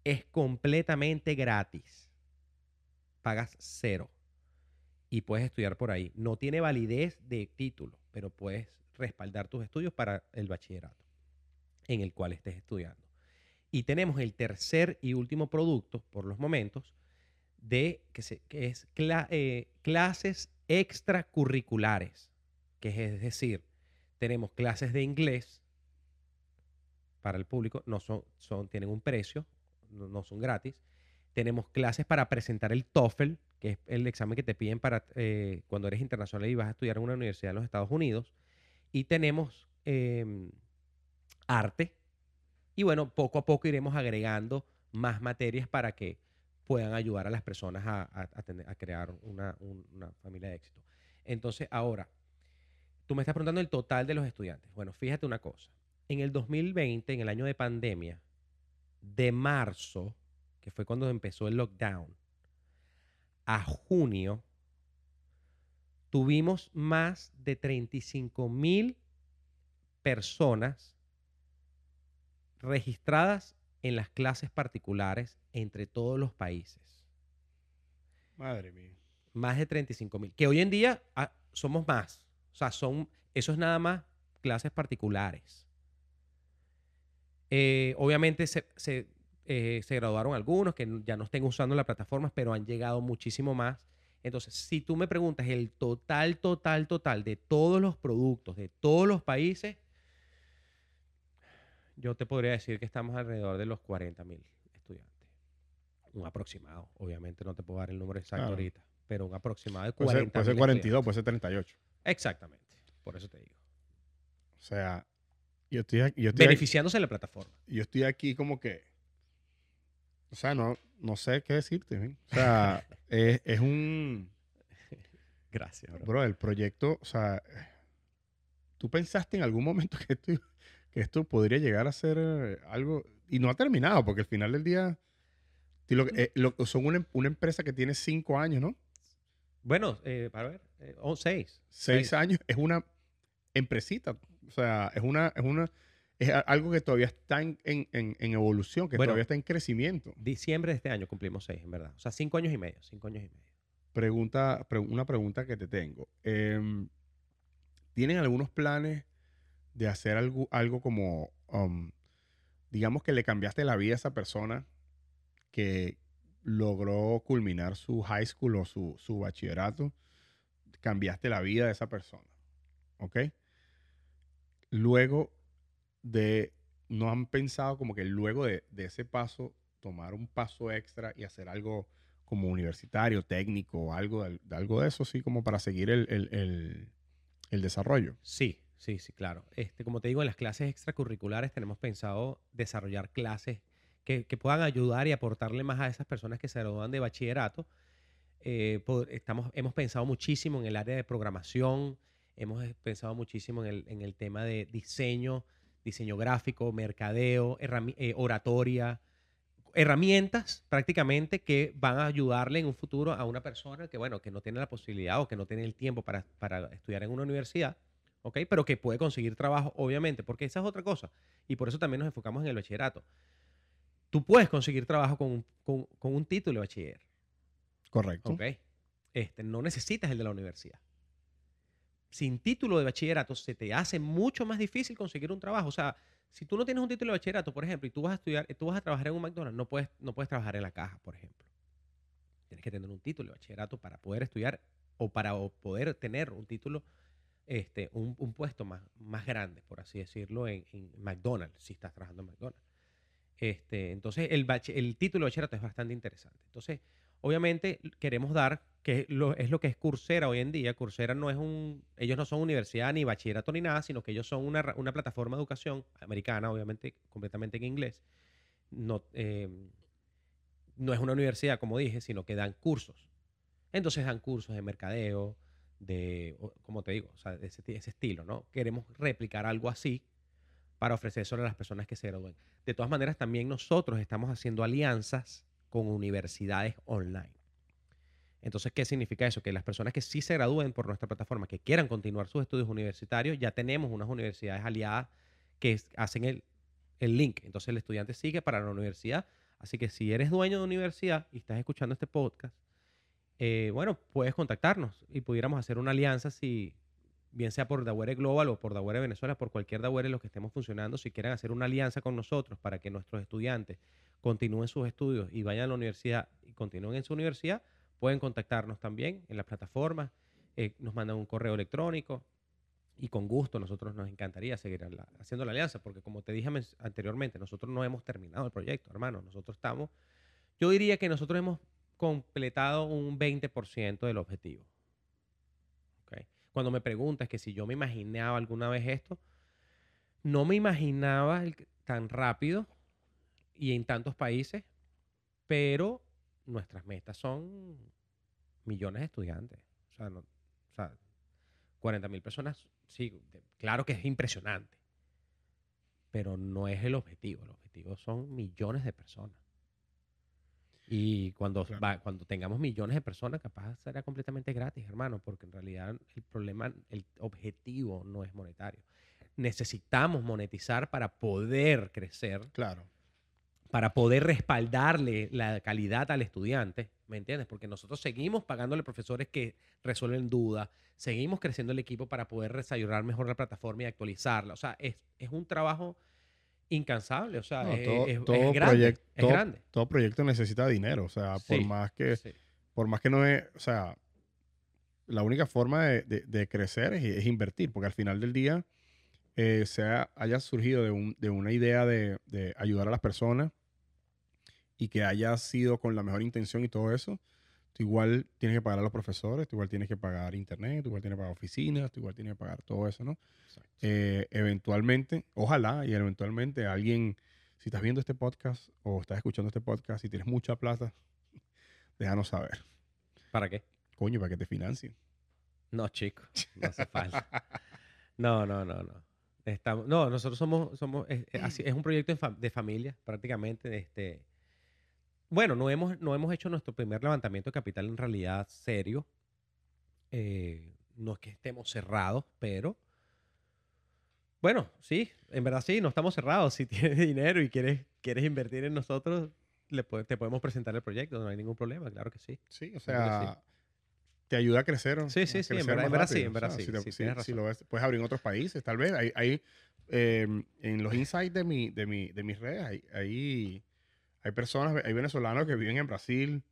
es completamente gratis. Pagas cero y puedes estudiar por ahí. No tiene validez de título, pero puedes respaldar tus estudios para el bachillerato en el cual estés estudiando. Y tenemos el tercer y último producto, por los momentos, de que, es eh, clases extracurriculares, que es, decir, tenemos clases de inglés para el público, no son, son, tienen un precio, no, no son gratis. Tenemos clases para presentar el TOEFL, que es el examen que te piden para eh, cuando eres internacional y vas a estudiar en una universidad en los Estados Unidos. Y tenemos em, arte, Y bueno, poco a poco iremos agregando más materias para que puedan ayudar a las personas a, a, crear una, una familia de éxito. Entonces, ahora, tú me estás preguntando el total de los estudiantes. Bueno, fíjate una cosa. En el 2020, en el año de pandemia, de marzo, que fue cuando empezó el lockdown, a junio, tuvimos más de 35 mil personas registradas en las clases particulares entre todos los países. Madre mía. Más de 35 mil. Que hoy en día ah, somos más. O sea, son, eso es nada más clases particulares. Eh, obviamente se, eh, se, graduaron algunos que ya no estén usando la plataforma, pero han llegado muchísimo más. Entonces, si tú me preguntas el total, total, total de todos los productos de todos los países, yo te podría decir que estamos alrededor de los 40 mil estudiantes. Un aproximado. Obviamente no te puedo dar el número exacto ahorita, pero un aproximado de 40 Puede ser, 42, puede ser 38. Exactamente. Por eso te digo. O sea, yo estoy, aquí, Beneficiándose de la plataforma. Yo estoy aquí como que o sea, no, no sé qué decirte. O sea, es, un... Gracias, bro. bro. el proyecto, o sea, ¿tú pensaste en algún momento que esto, que esto podría llegar a ser eh, algo... Y no ha terminado, porque al final del día... Eh, son una, una, empresa que tiene cinco años, ¿no? Bueno, eh, para ver, oh, seis. seis. años. Es una empresita. O sea, es una, es una, es algo que todavía está en, evolución, que todavía está en crecimiento. Diciembre de este año cumplimos seis, en verdad. O sea, cinco años y medio, cinco años y medio. Pregunta, una pregunta que te tengo. Em, ¿Tienen algunos planes de hacer algo, algo como, um, digamos que le cambiaste la vida a esa persona que logró culminar su high school o su, su bachillerato? Cambiaste la vida de esa persona. ¿Ok? Luego de, no han pensado como que luego de, ese paso, tomar un paso extra y hacer algo como universitario, técnico, algo de, algo de eso, sí, como para seguir el, desarrollo. Sí, sí, sí, claro. Este, como te digo, en las clases extracurriculares tenemos pensado desarrollar clases que, puedan ayudar y aportarle más a esas personas que se gradúan de bachillerato. Eh, estamos, hemos pensado muchísimo en el área de programación, hemos pensado muchísimo en el, en el tema de diseño diseño gráfico, mercadeo, eh, oratoria, herramientas prácticamente que van a ayudarle en un futuro a una persona que, bueno, que no tiene la posibilidad o que no tiene el tiempo para, estudiar en una universidad, ¿ok? Pero que puede conseguir trabajo, obviamente, porque esa es otra cosa. Y por eso también nos enfocamos en el bachillerato. Tú puedes conseguir trabajo con, un título de bachiller. Correcto. ¿Ok? Este, no necesitas el de la universidad sin título de bachillerato se te hace mucho más difícil conseguir un trabajo. O sea, si tú no tienes un título de bachillerato, por ejemplo, y tú vas a estudiar, tú vas a trabajar en un McDonald's, no puedes, no puedes trabajar en la caja, por ejemplo. Tienes que tener un título de bachillerato para poder estudiar o para poder tener un título, este, un, puesto más, más grande, por así decirlo, en, McDonald's, si estás trabajando en McDonald's. Este, entonces, el, el título de bachillerato es bastante interesante. Entonces, obviamente queremos dar, que es lo que es Coursera hoy en día. Coursera no es un, ellos no son universidad ni bachillerato ni nada, sino que ellos son una, plataforma de educación americana, obviamente completamente en inglés. No, em, no es una universidad, como dije, sino que dan cursos. Entonces dan cursos de mercadeo, de, como te digo, o sea, de ese, estilo, ¿no? Queremos replicar algo así para ofrecer a las personas que se gradúen. De todas maneras, también nosotros estamos haciendo alianzas con universidades online. Entonces, ¿qué significa eso? Que las personas que sí se gradúen por nuestra plataforma, que quieran continuar sus estudios universitarios, ya tenemos unas universidades aliadas que hacen el, link. Entonces, el estudiante sigue para la universidad. Así que si eres dueño de universidad y estás escuchando este podcast, eh, bueno, puedes contactarnos y pudiéramos hacer una alianza si, bien sea por Daware Global o por Daware Venezuela, por cualquier Daware en los que estemos funcionando, si quieren hacer una alianza con nosotros para que nuestros estudiantes continúen sus estudios y vayan a la universidad y continúen en su universidad, pueden contactarnos también en las plataformas, eh, nos mandan un correo electrónico y con gusto nosotros nos encantaría seguir haciendo la alianza, porque como te dije anteriormente, nosotros no hemos terminado el proyecto, hermano, nosotros estamos, yo diría que nosotros hemos completado un 20% del objetivo. Cuando me preguntas que si yo me imaginaba alguna vez esto, no me imaginaba tan rápido y en tantos países, pero nuestras metas son millones de estudiantes. O sea, no, o sea 40 mil personas, sí, claro que es impresionante, pero no es el objetivo. El objetivo son millones de personas. Y cuando, cuando tengamos millones de personas, capaz será completamente gratis, hermano, porque en realidad el problema, el objetivo no es monetario. Necesitamos monetizar para poder crecer. Claro. Para poder respaldarle la calidad al estudiante, ¿me entiendes? Porque nosotros seguimos pagándole profesores que resuelven dudas, seguimos creciendo el equipo para poder desarrollar mejor la plataforma y actualizarla. O sea, es, es un trabajo incansable. O sea, es, todo, grande, proyecto, todo, proyecto necesita dinero. O sea, por más que, por más que no es, o sea, la única forma de, crecer es, invertir, porque al final del día eh, haya surgido de, una idea de, ayudar a las personas y que haya sido con la mejor intención y todo eso, tú igual tienes que pagar a los profesores, tú igual tienes que pagar internet, tú igual tienes que pagar oficinas, tú igual tienes que pagar todo eso, ¿no? Eh, eventualmente, ojalá y eventualmente alguien, si estás viendo este podcast o estás escuchando este podcast y tienes mucha plata, déjanos saber. ¿Para qué? Coño, para que te financien. No, chico, no hace falta. No, no, no, no. Estamos, no, nosotros somos, somos es, es un proyecto de, familia prácticamente. Este, bueno, no hemos, no hemos hecho nuestro primer levantamiento de capital en realidad serio. Eh, no es que estemos cerrados, pero bueno, sí, en verdad sí, no estamos cerrados. Si tienes dinero y quieres, quieres invertir en nosotros, le te podemos presentar el proyecto, no hay ningún problema, claro que sí. Sí, o sea, te ayuda a crecer. Sí, sí, sí, en verdad, sí, en verdad sí. Si, lo, ves, puedes abrir en otros países, tal vez. Hay, em, en los insights de, mi, de, mi, de mis redes, hay, hay, hay, personas, hay venezolanos que viven en Brasil.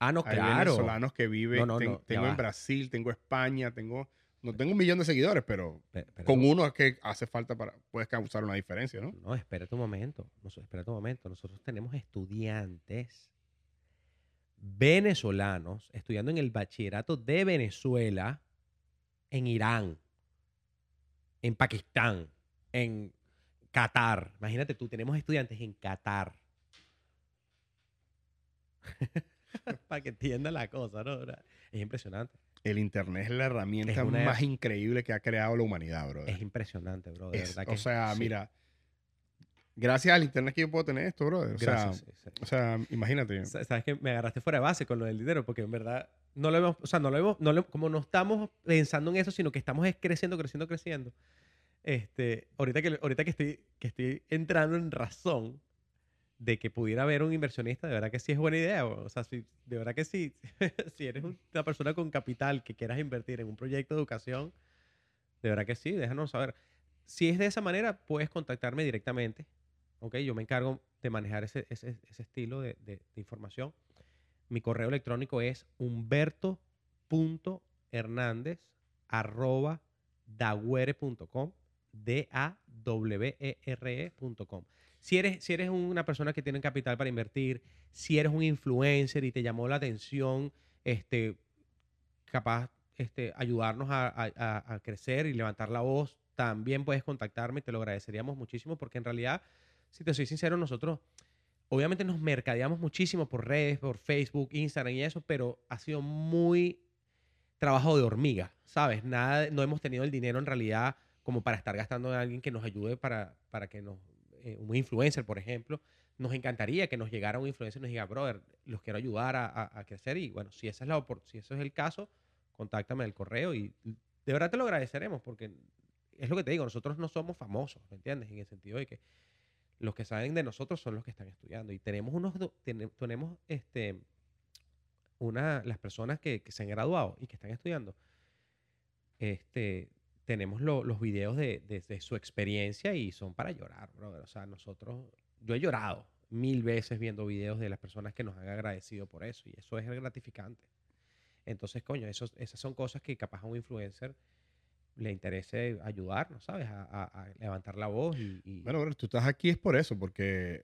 Ah, no, hay claro. Hay venezolanos que viven, tengo en Brasil, tengo España, tengo no tengo un millón de seguidores, pero, con uno es que hace falta para, puedes causar una diferencia, ¿no? No, espérate un momento. Espérate un momento. Nosotros tenemos estudiantes venezolanos estudiando en el bachillerato de Venezuela, en Irán, en Pakistán, en Qatar. Imagínate tú, tenemos estudiantes en Qatar. para que entienda la cosa, ¿no? Es impresionante el Internet es la herramienta más increíble que ha creado la humanidad, bro. Es impresionante, bro. o sea, mira, gracias al Internet que yo puedo tener esto, bro. O, sea, o sea, imagínate. Sabes que me agarraste fuera de base con lo del dinero, porque en verdad no lo vemos, o sea, no lo vemos, no como no estamos pensando en eso, sino que estamos creciendo, creciendo, creciendo. Este, ahorita que, ahorita que estoy, que estoy entrando en razón, de que pudiera haber un inversionista, de verdad que sí es buena idea. O sea, si, de verdad que sí, si eres una persona con capital que quieras invertir en un proyecto de educación, de verdad que sí, déjanos saber. Si es de esa manera, puedes contactarme directamente. Ok, yo me encargo de manejar ese, ese, ese estilo de, de, información. Mi correo electrónico es humberto.hernandez arroba daguere.com D-A-W-E-R-E.com. Si eres, si eres una persona que tiene capital para invertir, si eres un influencer y te llamó la atención, este, capaz este, ayudarnos a, crecer y levantar la voz, también puedes contactarme y te lo agradeceríamos muchísimo porque en realidad, si te soy sincero, nosotros obviamente nos mercadeamos muchísimo por redes, por Facebook, Instagram y eso, pero ha sido muy trabajo de hormiga, ¿sabes? Nada, no hemos tenido el dinero en realidad como para estar gastando en alguien que nos ayude para, para que nos eh, un influencer, por ejemplo, nos encantaría que nos llegara un influencer y nos diga, brother, los quiero ayudar a, crecer. Y bueno, si, esa es la, si eso es el caso, contáctame el correo y de verdad te lo agradeceremos porque es lo que te digo, nosotros no somos famosos, ¿me entiendes? En el sentido de que los que saben de nosotros son los que están estudiando y tenemos unos, tenemos este, una, las personas que, que, se han graduado y que están estudiando, este, tenemos los videos de, su experiencia y son para llorar, brother. O sea, nosotros, yo he llorado mil veces viendo videos de las personas que nos han agradecido por eso y eso es gratificante. Entonces, coño, esas son cosas que capaz a un influencer le interese ayudar, ¿no sabes? A, levantar la voz y, Bueno, tú estás aquí es por eso, porque,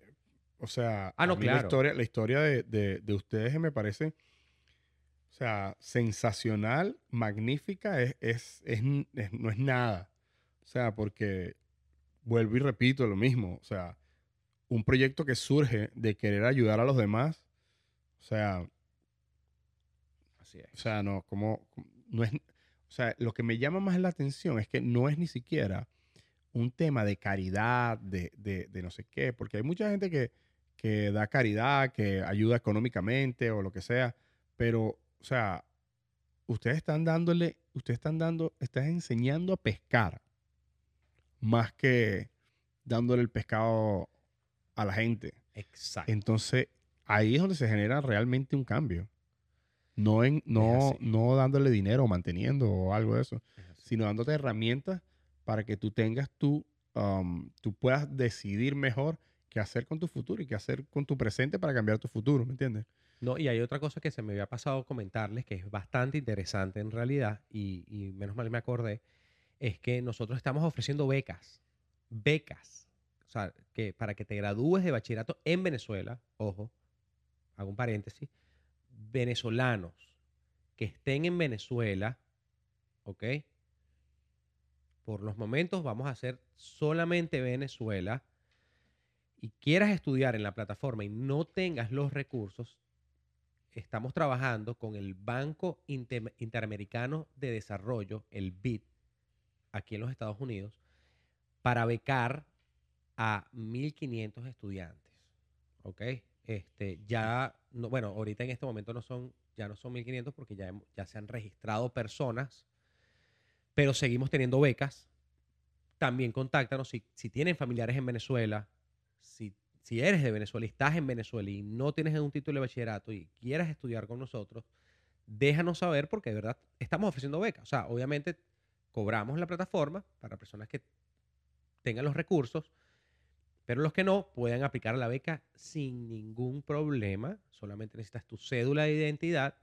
o sea, ah, no, claro. la historia, la historia de, de ustedes me parece o sea, sensacional, magnífica, es, es, no es nada. O sea, porque vuelvo y repito lo mismo. O sea, un proyecto que surge de querer ayudar a los demás, o sea, Así es. o sea, no, como, no es, o sea, lo que me llama más la atención es que no es ni siquiera un tema de caridad, de, de- de no sé qué, porque hay mucha gente que, que da caridad, que ayuda económicamente o lo que sea, pero, o sea, ustedes están dándole, ustedes están dando, están enseñando a pescar más que dándole el pescado a la gente. Exacto. Entonces, ahí es donde se genera realmente un cambio. No, en, no, no dándole dinero o manteniendo o algo de eso, sino dándote herramientas para que tú tengas tu, um, tú puedas decidir mejor qué hacer con tu futuro y qué hacer con tu presente para cambiar tu futuro, ¿me entiendes? No, y hay otra cosa que se me había pasado comentarles que es bastante interesante en realidad, y, menos mal me acordé, es que nosotros estamos ofreciendo becas. Becas. O sea, que para que te gradúes de bachillerato en Venezuela, ojo, hago un paréntesis, venezolanos que estén en Venezuela, ¿ok? Por los momentos vamos a hacer solamente Venezuela y quieras estudiar en la plataforma y no tengas los recursos, estamos trabajando con el Banco Inter- Interamericano de Desarrollo, el BID, aquí en los Estados Unidos, para becar a 1.500 estudiantes. ¿Ok? Este, ya, no, bueno, ahorita en este momento no son, ya no son 1.500 porque ya, ya se han registrado personas, pero seguimos teniendo becas. También contáctanos si, si tienen familiares en Venezuela, si, si eres de Venezuela y estás en Venezuela y no tienes un título de bachillerato y quieras estudiar con nosotros, déjanos saber porque de verdad estamos ofreciendo becas. O sea, obviamente cobramos la plataforma para personas que tengan los recursos, pero los que no pueden aplicar la beca sin ningún problema. Solamente necesitas tu cédula de identidad,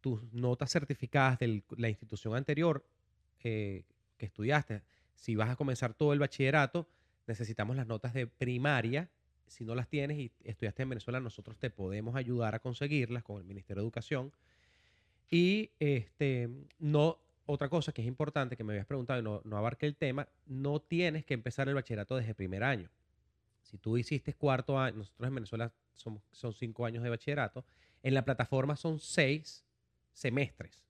tus notas certificadas de la institución anterior eh, que estudiaste. Si vas a comenzar todo el bachillerato, necesitamos las notas de primaria. Si no las tienes y estudiaste en Venezuela, nosotros te podemos ayudar a conseguirlas con el Ministerio de Educación. Y este, no, otra cosa que es importante que me habías preguntado y no, no abarqué el tema, no tienes que empezar el bachillerato desde primer año. Si tú hiciste cuarto año, nosotros en Venezuela somos, son cinco años de bachillerato, en la plataforma son seis semestres.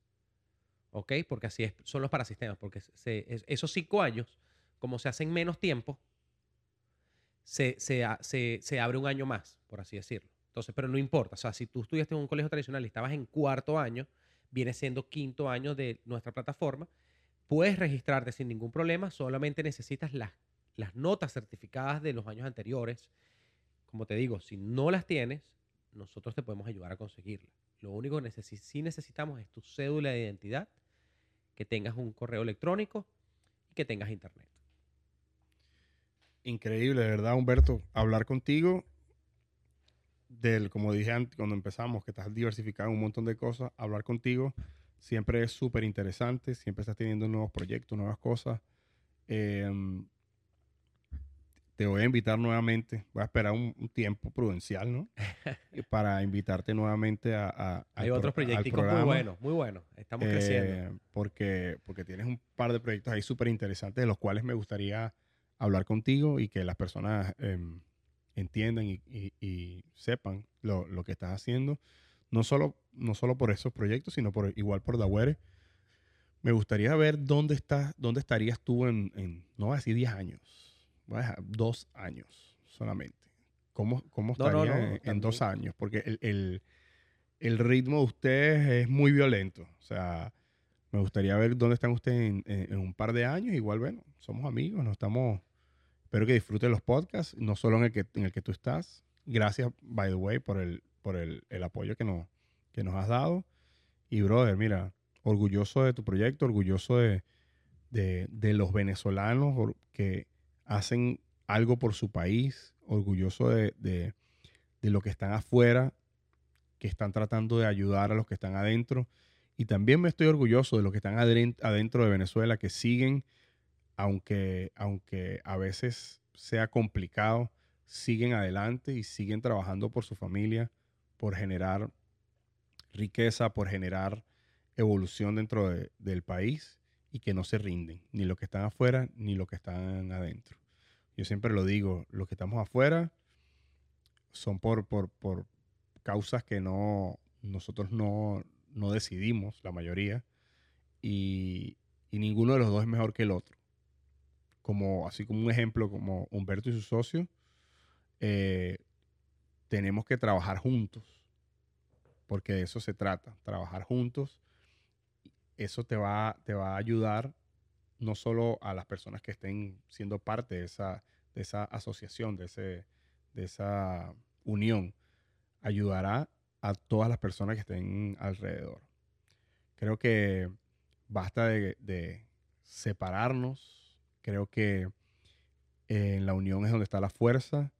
¿Ok? Porque así es, son los parasistemas, porque se- es- esos cinco años, como se hacen menos tiempo, se, se se- abre un año más, por así decirlo. Entonces, pero no importa. O sea, si tú estudiaste en un colegio tradicional y estabas en cuarto año, viene siendo quinto año de nuestra plataforma, puedes registrarte sin ningún problema, solamente necesitas las, las notas certificadas de los años anteriores. Como te digo, si no las tienes, nosotros te podemos ayudar a conseguirlas. Lo único que necesi- sí necesitamos es tu cédula de identidad, que tengas un correo electrónico y que tengas internet. Increíble, de verdad, Humberto, hablar contigo del, como dije antes, cuando empezamos, que estás diversificado en un montón de cosas, hablar contigo siempre es súper interesante, siempre estás teniendo nuevos proyectos, nuevas cosas. Em, te voy a invitar nuevamente, voy a esperar un, un tiempo prudencial, ¿no? Para invitarte nuevamente a... a- Hay otros proyectos muy buenos, muy buenos. Estamos creciendo. Eh, porque, porque tienes un par de proyectos ahí súper interesantes de los cuales me gustaría hablar contigo y que las personas em, entiendan y, y- y sepan lo, lo que estás haciendo. No solo, no solo por esos proyectos, sino por igual por Dawere. Me gustaría ver dónde estás, dónde estarías tú en, en no voy a decir 10 años, voy a dejar dos años solamente. ¿Cómo, cómo No, no, estaría no, en, en dos años? Porque el, el- el ritmo de ustedes es muy violento. O sea, me gustaría ver dónde están ustedes en, un par de años. Igual, bueno, somos amigos, no estamos. Espero que disfruten los podcasts, no solo en el que, en el que tú estás. Gracias, by the way, por el, por el, el apoyo que nos, que nos has dado. Y, brother, mira, orgulloso de tu proyecto, orgulloso de, de, de los venezolanos que hacen algo por su país, orgulloso de, de, de los que están afuera, que están tratando de ayudar a los que están adentro. Y también me estoy orgulloso de los que están adentro de Venezuela, que siguen, aunque, aunque a veces sea complicado, siguen adelante y siguen trabajando por su familia, por generar riqueza, por generar evolución dentro de- del país y que no se rinden, ni los que están afuera ni los que están adentro. Yo siempre lo digo, los que estamos afuera, son por, por, por causas que no, nosotros no, no decidimos, la mayoría, y, ninguno de los dos es mejor que el otro. Como, así como un ejemplo, como Humberto y su socio, eh, tenemos que trabajar juntos, porque de eso se trata, trabajar juntos. Eso te va, te va a ayudar no solo a las personas que estén siendo parte de esa, de esa asociación, de, ese, de esa unión, ayudará a todas las personas que estén alrededor. Creo que basta de, separarnos, creo que en la unión es donde está la fuerza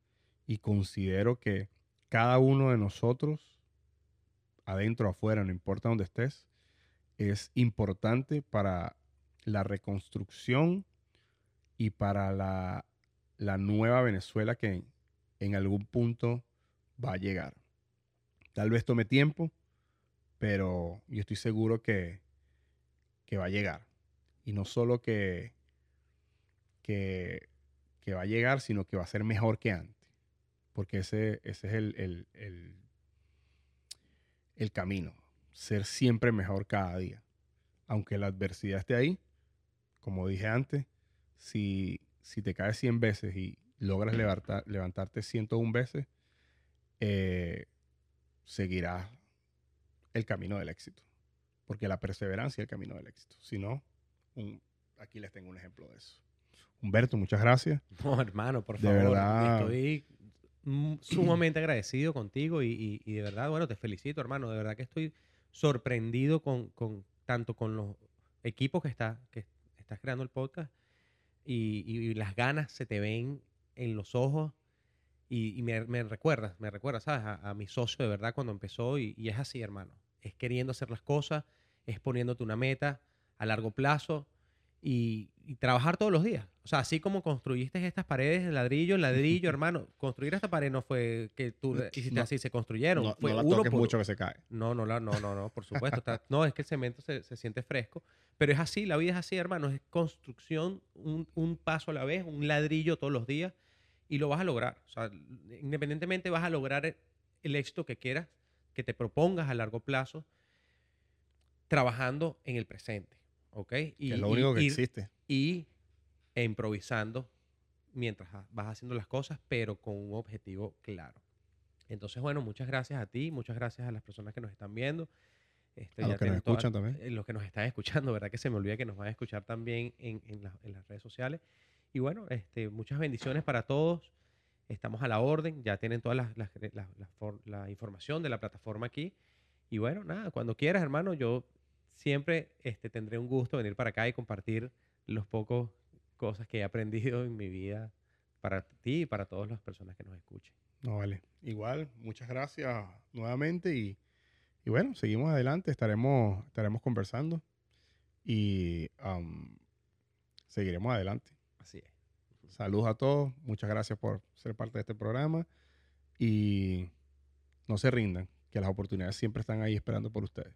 y considero que cada uno de nosotros, adentro o afuera, no importa dónde estés, es importante para la reconstrucción y para la nueva Venezuela que en algún punto va a llegar. Tal vez tome tiempo, pero yo estoy seguro que, que va a llegar. Y no solo que, que, que va a llegar, sino que va a ser mejor que antes. Porque ese, ese es el, el, el, el camino. Ser siempre mejor cada día. Aunque la adversidad esté ahí, como dije antes, si, si te caes 100 veces y logras levantar, levantarte 101 veces, eh, seguirás el camino del éxito. Porque la perseverancia es el camino del éxito. Si no, un- aquí les tengo un ejemplo de eso. Humberto, muchas gracias. No, hermano, por De favor. verdad. Estoy mm, sumamente agradecido contigo y, y- y de verdad, bueno, te felicito, hermano. De verdad que estoy sorprendido con, con- tanto con los equipos que, está, que estás creando el podcast y- y las ganas se te ven en los ojos y, y me, me recuerda, me recuerda, ¿sabes? A, a mi socio de verdad cuando empezó y, y es así, hermano. Es queriendo hacer las cosas, es poniéndote una meta a largo plazo y, y trabajar todos los días. O sea, así como construiste estas paredes de ladrillo en ladrillo, hermano, construir esta pared no fue que tú hiciste No. así, se construyeron. No, fue no la uno toques por- mucho que se cae. no, no, no, no, no, por supuesto. está- no, es que el cemento se, se siente fresco. Pero es así, la vida es así, hermano. Es construcción, un, un paso a la vez, un ladrillo todos los días y lo vas a lograr. O sea, independientemente vas a lograr el, éxito que quieras, que te propongas a largo plazo, trabajando en el presente. ¿Ok? Y, que es lo y- único que existe. y improvisando mientras vas haciendo las cosas, pero con un objetivo claro. Entonces, bueno, muchas gracias a ti, muchas gracias a las personas que nos están viendo. Este, A los que nos todas- escuchan también. eh, los que nos están escuchando, ¿verdad? Que se me olvida que nos van a escuchar también en, en las redes sociales. Y bueno, este, muchas bendiciones para todos. Estamos a la orden, ya tienen toda la, la- la- la for- la información de la plataforma aquí. Y bueno, nada, cuando quieras, hermano, yo siempre este, tendré un gusto venir para acá y compartir los pocos cosas que he aprendido en mi vida para ti y para todas las personas que nos escuchen. No, vale. Igual, muchas gracias nuevamente y, y bueno, seguimos adelante, estaremos, estaremos conversando y am, seguiremos adelante. Así es. Saludos a todos, muchas gracias por ser parte de este programa y no se rindan, que las oportunidades siempre están ahí esperando por ustedes.